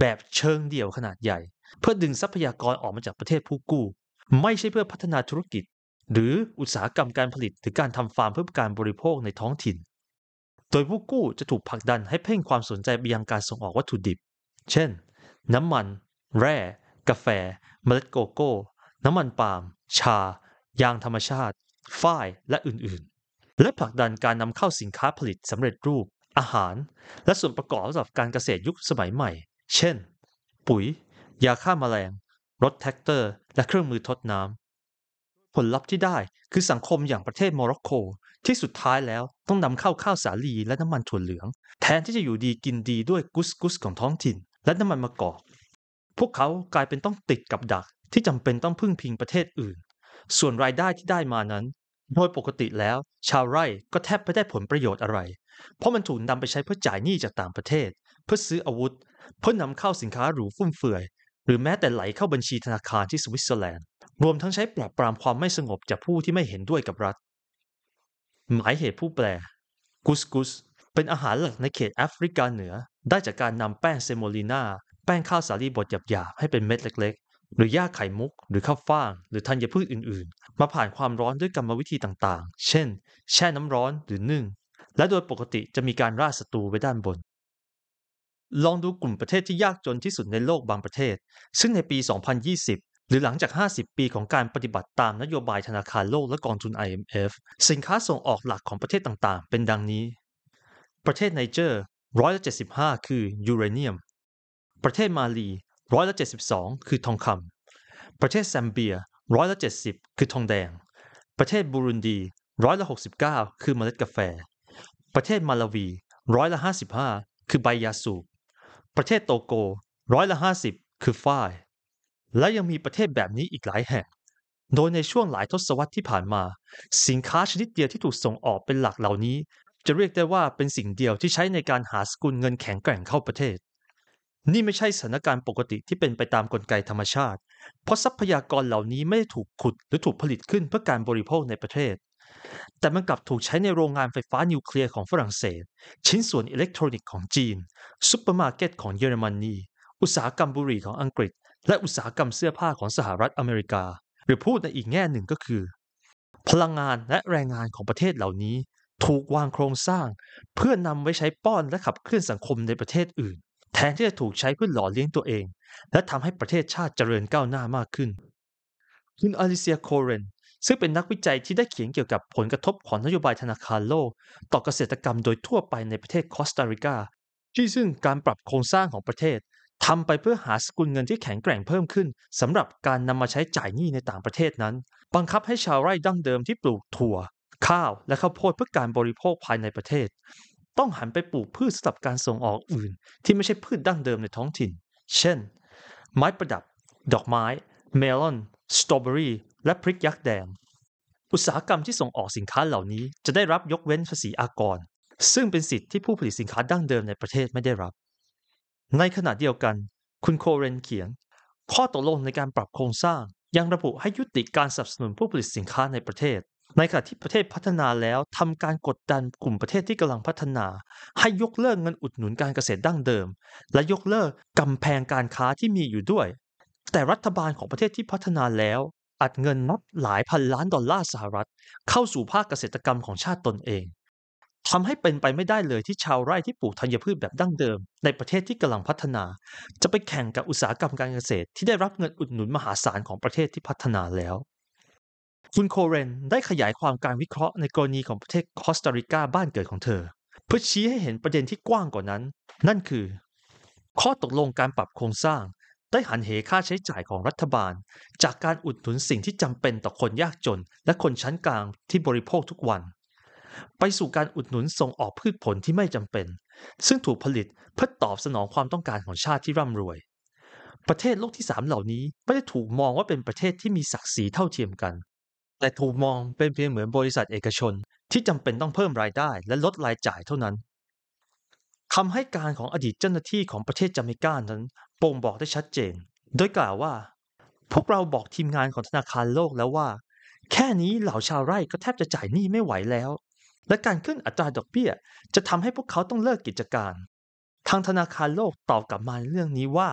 แบบเชิงเดี่ยวขนาดใหญ่ เพื่อดึงทรัพยากรออกมาจากประเทศผู้กู้ ไม่ใช่เพื่อพัฒนาธุรกิจ หรืออุตสาหกรรมการผลิตหรือการทำฟาร์มเพื่อการบริโภคในท้องถิ่น โดยผู้กู้จะถูกผลักดันให้เพ่งความสนใจไปยังการส่งออกวัตถุดิบ เช่น น้ำมัน แร่ กาแฟ เมล็ดโกโก้ น้ำมันปาล์ม ชา ยางธรรมชาติ ฝ้าย และอื่นๆ และผลักดันการนำเข้าสินค้าผลิตสำเร็จรูป อาหาร และส่วนประกอบสำหรับการเกษตรยุคสมัยใหม่ เช่น ปุ๋ย ยาฆ่ามาแมลง รถแทรกเตอร์ และเครื่องมือทดน้ำผลลัพธ์ที่ได้คือสังคมอย่างประเทศโมร็อกโก ที่สุดท้ายแล้วต้องนำเข้าข้าวสาลีและน้ำมันถั่วเหลือง แทนที่จะอยู่ดีกินดีด้วยกุสกุสของท้องถิ่น และน้ำมันมะกอก พวกเขากลายเป็นต้องติดกับดักที่จำเป็นต้องพึ่งพิงประเทศอื่น ส่วนรายได้ที่ได้มานั้น โดยปกติแล้ว ชาวไร่ก็แทบไม่ได้ผลประโยชน์อะไร เพราะมันถูกนำไปใช้เพื่อจ่ายหนี้จากต่างประเทศ เพื่อซื้ออาวุธ เพื่อนำเข้าสินค้าหรูฟุ่มเฟือย หรือแม้แต่ไหลเข้าบัญชีธนาคารที่สวิตเซอร์แลนด์ รวมทั้งใช้ปราบปรามความไม่สงบจากผู้ที่ไม่เห็นด้วยกับรัฐ หมายเหตุผู้แปล กุสกุส เป็นอาหารหลักในเขตแอฟริกาเหนือ ได้จากการนำแป้งเซโมลิน่าแป้งข้าวสาลีบดหยาบๆให้เป็นเม็ดเล็กๆ หรือหญ้าไข่มุก หรือข้าวฟ่าง หรือธัญพืชอื่นๆ มาผ่านความร้อนด้วยกรรมวิธีต่างๆ เช่น แช่น้ำร้อนหรือนึ่ง และโดยปกติจะมีการราดสตูว์ไว้ด้านบนลองดูกลุ่มประเทศที่ยากจนที่สุดในโลกบางประเทศ ซึ่งในปี 2020 หรือหลังจาก 50 ปีของการปฏิบัติตามนโยบายธนาคารโลกและกองทุน IMF สินค้าส่งออกหลักของประเทศต่างๆ เป็นดังนี้ ประเทศไนเจอร์ร้อยละ75 คือยูเรเนียม ประเทศมาลีร้อยละ72 คือทองคำประเทศแซมเบียร้อยละ70 คือทองแดง ประเทศบูรุนดีร้อยละ69 คือเมล็ดกาแฟ ประเทศมาลาวีร้อยละ55 คือใบยาสูบ ประเทศโตโกร้อยละ50 คือฝ้าย และยังมีประเทศแบบนี้อีกหลายแห่ง โดยในช่วงหลายทศวรรษที่ผ่านมา สินค้าชนิดเดียวที่ถูกส่งออกเป็นหลักเหล่านี้ จะเรียกได้ว่าเป็นสิ่งเดียวที่ใช้ในการหาสกุลเงินแข็งแกร่งเข้าประเทศ นี่ไม่ใช่สถานการณ์ปกติที่เป็นไปตามกลไกธรรมชาติ เพราะทรัพยากรเหล่านี้ไม่ได้ถูกขุดหรือถูกผลิตขึ้นเพื่อการบริโภคในประเทศ แต่มันกลับถูกใช้ในโรงงานไฟฟ้านิวเคลียร์ของฝรั่งเศส ชิ้นส่วนอิเล็กทรอนิกส์ของจีนซุปเปอร์มาร์เก็ตของเยอรมนีอุตสาหกรรมบุหรี่ของอังกฤษ และอุตสาหกรรมเสื้อผ้าของสหรัฐอเมริกา หรือพูดในอีกแง่หนึ่งก็คือ พลังงานและแรงงานของประเทศเหล่านี้ ถูกวางโครงสร้าง เพื่อนำไว้ใช้ป้อนและขับเคลื่อนสังคมในประเทศอื่น แทนที่จะถูกใช้เพื่อหล่อเลี้ยงตัวเอง และทำให้ประเทศชาติเจริญก้าวหน้ามากขึ้นคุณอลิเซียโคเรนซึ่งเป็นนักวิจัยที่ได้เขียนเกี่ยวกับผลกระทบของนโยบายธนาคารโลก ต่อเกษตรกรรมโดยทั่วไปในประเทศคอสตาริกาที่ซึ่งการปรับโครงสร้างของประเทศ ทำไปเพื่อหาสกุลเงินที่แข็งแกร่งเพิ่มขึ้นสำหรับการนำมาใช้จ่ายหนี้ในต่างประเทศนั้น บังคับให้ชาวไร่ดั้งเดิมที่ปลูกถั่ว ข้าวและข้าวโพดเพื่อการบริโภคภายในประเทศ ต้องหันไปปลูกพืชสำหรับการส่งออกอื่น ที่ไม่ใช่พืชดั้งเดิมในท้องถิ่น เช่น ไม้ประดับ ดอกไม้ เมลอน สตรอเบอรี่ และพริกยักษ์แดง อุตสาหกรรมที่ส่งออกสินค้าเหล่านี้จะได้รับยกเว้นภาษีอากร ซึ่งเป็นสิทธิ์ที่ผู้ผลิตสินค้าดั้งเดิมในประเทศไม่ได้รับ ในขณะเดียวกัน คุณโคเรนเขียน ข้อตกลงในการปรับโครงสร้าง ยังระบุให้ยุติการสนับสนุนผู้ผลิตสินค้าในประเทศ ในขณะที่ประเทศพัฒนาแล้วทำการกดดันกลุ่มประเทศที่กำลังพัฒนา ให้ยกเลิกเงินอุดหนุนการเกษตรดั้งเดิม และยกเลิกกำแพงการค้าที่มีอยู่ด้วย แต่รัฐบาลของประเทศที่พัฒนาแล้วอัดเงินนับหลายพันล้านดอลลาร์สหรัฐ เข้าสู่ภาคเกษตรกรรมของชาติตนเอง ทำให้เป็นไปไม่ได้เลยที่ชาวไร่ที่ปลูกธัญพืชแบบดั้งเดิม ในประเทศที่กำลังพัฒนา จะไปแข่งกับอุตสาหกรรมการเกษตร ที่ได้รับเงินอุดหนุนมหาศาลของประเทศที่พัฒนาแล้ว คุณโคเรนได้ขยายความการวิเคราะห์ในกรณีของประเทศคอสตาริกาบ้านเกิดของเธอ เพื่อชี้ให้เห็นประเด็นที่กว้างกว่านั้น นั่นคือ ข้อตกลงการปรับโครงสร้าง ได้หันเหค่าใช้จ่ายของรัฐบาล จากการอุดหนุนสิ่งที่จำเป็นต่อคนยากจน และคนชั้นกลางที่บริโภคทุกวัน ไปสู่การอุดหนุนส่งออกพืชผลที่ไม่จำเป็น ซึ่งถูกผลิตเพื่อตอบสนองความต้องการของชาติที่ร่ำรวย ประเทศโลกที่สามเหล่านี้ไม่ได้ถูกมองว่าเป็นประเทศที่มีศักดิ์ศรีเท่าเทียมกัน แต่ถูกมองเป็นเพียงเหมือนบริษัทเอกชนที่จำเป็นต้องเพิ่มรายได้และลดรายจ่ายเท่านั้นคำให้การของอดีตเจ้าหน้าที่ของประเทศจาเมกานั้นบ่งบอกได้ชัดเจน โดยกล่าวว่า พวกเราบอกทีมงานของธนาคารโลกแล้วว่า แค่นี้เหล่าชาวไร่ก็แทบจะจ่ายหนี้ไม่ไหวแล้ว และการขึ้นอัตราดอกเบี้ย จะทำให้พวกเขาต้องเลิกกิจการ ทางธนาคารโลกตอบกลับมาในเรื่องนี้ว่า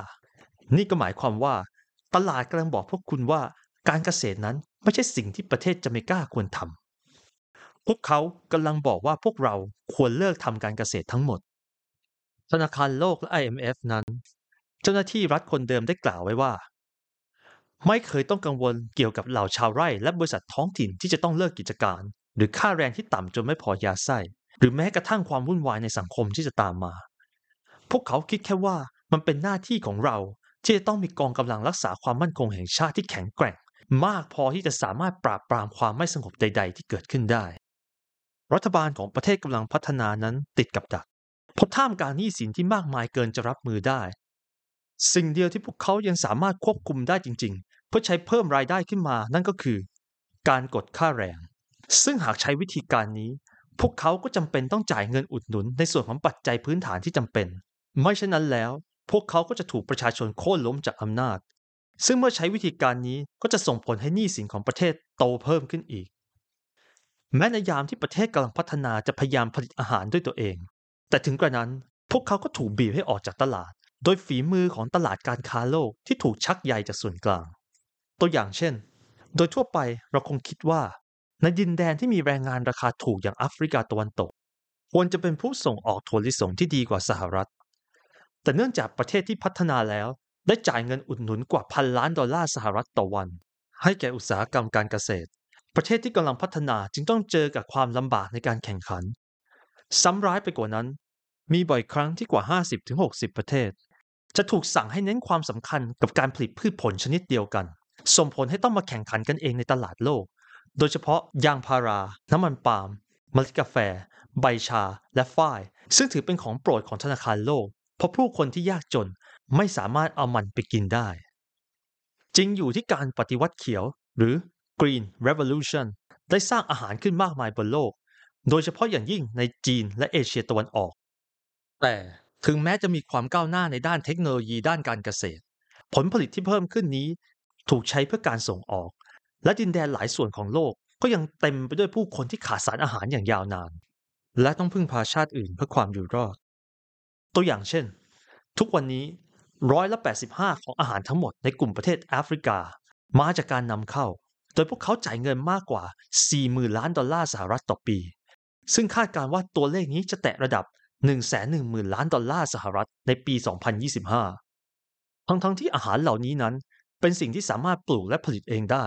นี่ก็หมายความว่า ตลาดกำลังบอกพวกคุณว่า การเกษตรนั้นไม่ใช่สิ่งที่ประเทศจาเมกาควรทำพวกเขากำลังบอกว่าพวกเราควรเลิกทำการเกษตรทั้งหมด ธนาคารโลกและ IMF นั้น เจ้าหน้าที่รัฐคนเดิมได้กล่าวไว้ว่า ไม่เคยต้องกังวลเกี่ยวกับเหล่าชาวไร่และบริษัทท้องถิ่นที่จะต้องเลิกกิจการ หรือค่าแรงที่ต่ำจนไม่พอยาไส้ หรือแม้กระทั่งความวุ่นวายในสังคมที่จะตามมา พวกเขาคิดแค่ว่ามันเป็นหน้าที่ของเราที่จะต้องมีกองกำลังรักษาความมั่นคงแห่งชาติที่แข็งแกร่ง มากพอที่จะสามารถปราบปรามความไม่สงบใด ๆ ที่เกิดขึ้นได้ รัฐบาลของประเทศกำลังพัฒนานั้นติดกับดักเพราะท่ามกลางหนี้สินที่มากมายเกินจะรับมือได้ สิ่งเดียวที่พวกเขายังสามารถควบคุมได้จริง ๆ เพื่อใช้เพิ่มรายได้ขึ้นมานั่นก็คือ การกดค่าแรง ซึ่งหากใช้วิธีการนี้ พวกเขาก็จำเป็นต้องจ่ายเงินอุดหนุนในส่วนของปัจจัยพื้นฐานที่จำเป็น ไม่เช่นนั้นแล้ว พวกเขาก็จะถูกประชาชนโค่นล้มจากอำนาจ ซึ่งเมื่อใช้วิธีการนี้ก็จะส่งผลให้หนี้สินของประเทศโตเพิ่มขึ้นอีก แม้ในยามที่ประเทศกำลังพัฒนาจะพยายามผลิตอาหารด้วยตัวเอง แต่ถึงกระนั้นพวกเขาก็ถูกบีบให้ออกจากตลาด โดยฝีมือของตลาดการค้าโลกที่ถูกชักใยจากส่วนกลาง ตัวอย่างเช่น โดยทั่วไปเราคงคิดว่า ในดินแดนที่มีแรงงานราคาถูกอย่างแอฟริกาตะวันตก ควรจะเป็นผู้ส่งออกถั่วลิสงที่ดีกว่าสหรัฐ แต่เนื่องจากประเทศที่พัฒนาแล้ว ได้จ่ายเงินอุดหนุนกว่าพันล้านดอลลาร์สหรัฐต่อวัน ให้แก่อุตสาหกรรมการเกษตร ประเทศที่กำลังพัฒนาจึงต้องเจอกับความลำบากในการแข่งขัน ซ้ำร้ายไปกว่านั้น มีบ่อยครั้งที่กว่า 50-60 ประเทศ จะถูกสั่งให้เน้นความสำคัญกับการผลิตพืชผลชนิดเดียวกัน ส่งผลให้ต้องมาแข่งขันกันเองในตลาดโลก โดยเฉพาะยางพารา น้ำมันปาล์มเมล็ดกาแฟ ใบชา และฝ้าย ซึ่งถือเป็นของโปรดของธนาคารโลก เพราะผู้คนที่ยากจนไม่สามารถเอามันไปกินได้ จริงอยู่ที่การปฏิวัติเขียว หรือ Green Revolution ได้สร้างอาหารขึ้นมากมายบนโลก โดยเฉพาะอย่างยิ่งในจีนและเอเชียตะวันออก แต่ถึงแม้จะมีความก้าวหน้าในด้านเทคโนโลยีด้านการเกษตร ผลผลิตที่เพิ่มขึ้นนี้ ถูกใช้เพื่อการส่งออก และดินแดนหลายส่วนของโลกก็ยังเต็มไปด้วยผู้คนที่ขาดสารอาหารอย่างยาวนาน และต้องพึ่งพาชาติอื่นเพื่อความอยู่รอด ตัวอย่างเช่น ทุกวันนี้ร้อยละ85 ของอาหารทั้งหมดในกลุ่มประเทศแอฟริกา มาจากการนำเข้า โดยพวกเขาจ่ายเงินมากกว่า 40,000 ล้านดอลลาร์สหรัฐต่อปี ซึ่งคาดการว่าตัวเลขนี้จะแตะระดับ 110,000 ล้านดอลลาร์สหรัฐในปี 2025 ทั้งๆทที่อาหารเหล่านี้นั้น เป็นสิ่งที่สามารถปลูกและผลิตเองได้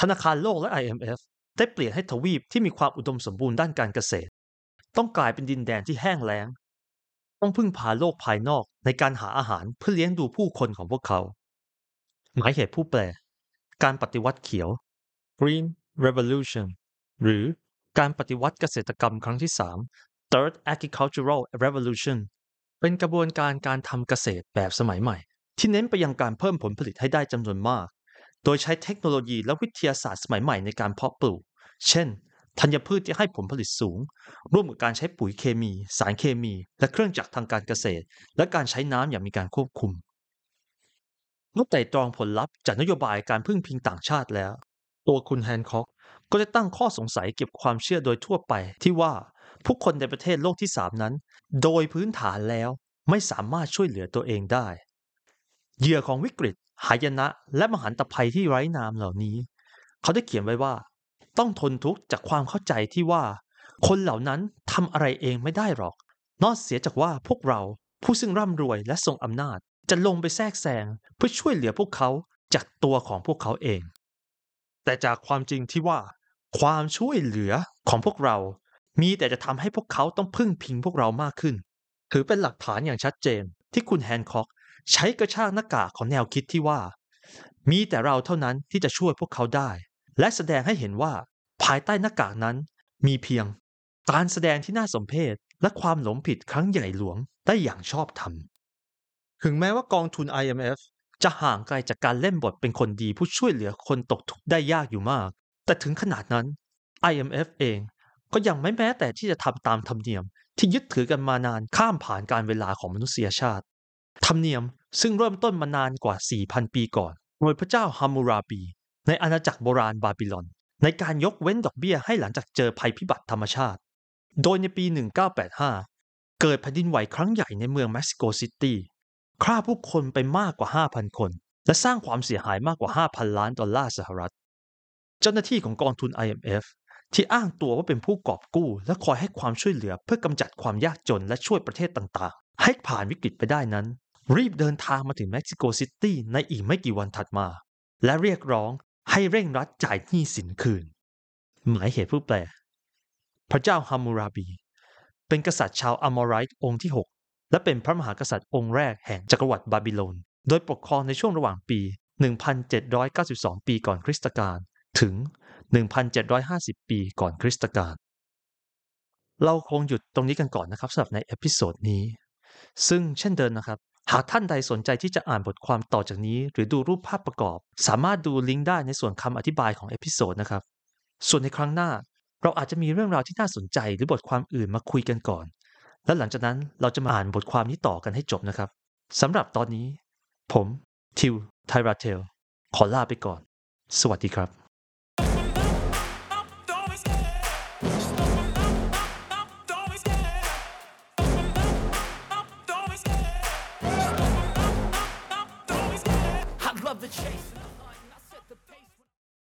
ธนาคารโลกและ IMF ได้เปลี่ยนให้ทวีปที่มีความอุดมสมบูรณ์ด้านการเกษตร ต้องกลายเป็นดินแดนที่แห้งแล้ง ต้องพึ่งพาโลกภายนอกในการหาอาหารเพื่อเลี้ยงดูผู้คนของพวกเขา หมายเหตุผู้แปล การปฏิวัติเขียว Green Revolution หรือการปฏิวัติเกษตรกรรมครั้งที่ 3 Third Agricultural Revolution เป็นกระบวนการการทำเกษตรแบบสมัยใหม่ ที่เน้นไปยังการเพิ่มผลผลิตให้ได้จำนวนมาก โดยใช้เทคโนโลยีและวิทยาศาสตร์สมัยใหม่ในการเพาะปลูก เช่น ธัญพืชที่ให้ผลผลิตสูง ร่วมกับการใช้ปุ๋ยเคมี สารเคมี และเครื่องจักรทางการเกษตร และการใช้น้ำอย่างมีการควบคุมเมื่อไต่ตรองผลลัพธ์จากนโยบายการพึ่งพิงต่างชาติแล้ว ตัวคุณแฮนค็อกก็ได้ตั้งข้อสงสัยเก็บความเชื่อโดยทั่วไปที่ว่าผู้คนในประเทศโลกที่สามนั้น โดยพื้นฐานแล้วไม่สามารถช่วยเหลือตัวเองได้ เหยื่อของวิกฤต หายนะ และมหันตภัยที่ไร้นามเหล่านี้ เขาได้เขียนไว้ว่า ต้องทนทุกข์จากความเข้าใจที่ว่า คนเหล่านั้นทำอะไรเองไม่ได้หรอก นอกเสียจากว่าพวกเราผู้ซึ่งร่ำรวยและทรงอำนาจ จะลงไปแทรกแซงเพื่อช่วยเหลือพวกเขาจากตัวของพวกเขาเอง แต่จากความจริงที่ว่า ความช่วยเหลือของพวกเรา มีแต่จะทำให้พวกเขาต้องพึ่งพิงพวกเรามากขึ้น ถือเป็นหลักฐานอย่างชัดเจนที่คุณแฮนค็อก ใช้กระชากหน้ากากของแนวคิดที่ว่า มีแต่เราเท่านั้นที่จะช่วยพวกเขาได้ และแสดงให้เห็นว่าภายใต้หน้ากากนั้น มีเพียง การแสดงที่น่าสมเพชและความหลงผิดครั้งใหญ่หลวงได้อย่างชอบธรรม ถึงแม้ว่ากองทุน IMF จะห่างไกลจากการเล่นบทเป็นคนดีผู้ช่วยเหลือคนตกทุกข์ได้ยากอยู่มาก แต่ถึงขนาดนั้น IMF เองก็ยังไม่แม้แต่ที่จะทำตามธรรมเนียม ที่ยึดถือกันมานานข้ามผ่านการเวลาของมนุษยชาติ ธรรมเนียมซึ่งเริ่มต้นมานานกว่า 4,000 ปีก่อน โดยพระเจ้าฮามูราบีในอาณาจักรโบราณบาบิลอน ในการยกเว้นดอกเบี้ยให้หลังจากเจอภัยพิบัติธรรมชาติ โดยในปี 1985 เกิดแผ่นดินไหวครั้งใหญ่ในเมืองเม็กซิโกซิตี้ฆ่าผู้คนไปมากกว่า 5,000 คน และสร้างความเสียหายมากกว่า 5,000 ล้านดอลลาร์สหรัฐ เจ้าหน้าที่ของกองทุน IMF ที่อ้างตัวว่าเป็นผู้กอบกู้และคอยให้ความช่วยเหลือเพื่อกำจัดความยากจนและช่วยประเทศต่างๆ ให้ผ่านวิกฤตไปได้นั้น รีบเดินทางมาถึงเม็กซิโกซิตี้ในอีกไม่กี่วันถัดมา และเรียกร้องให้เร่งรัดจ่ายหนี้สินคืน หมายเหตุผู้แปล พระเจ้าฮามูราบี เป็นกษัตริย์ชาวอามอไรต์องค์ที่ 6 และเป็นพระมหากษัตริย์องค์แรกแห่งจักรวรรดิบาบิโลน โดยปกครองในช่วงระหว่างปี 1792 ปีก่อนคริสตกาลถึง 1,750 ปีก่อนคริสตกาลเราคงหยุดตรงนี้กันก่อนนะครับสำหรับใน episode นี้ ซึ่งเช่นเดิมนะครับ หากท่านใดสนใจที่จะอ่านบทความต่อจากนี้ หรือดูรูปภาพประกอบ สามารถดูลิงก์ได้ในส่วนคำอธิบายของ episode นะครับ ส่วนในครั้งหน้า เราอาจจะมีเรื่องราวที่น่าสนใจหรือบทความอื่นมาคุยกันก่อน และหลังจากนั้นเราจะมาอ่านบทความนี้ต่อกันให้จบนะครับสำหรับตอนนี้ ผม ทิวไทราเทล ขอลาไปก่อน สวัสดีครับ the chase.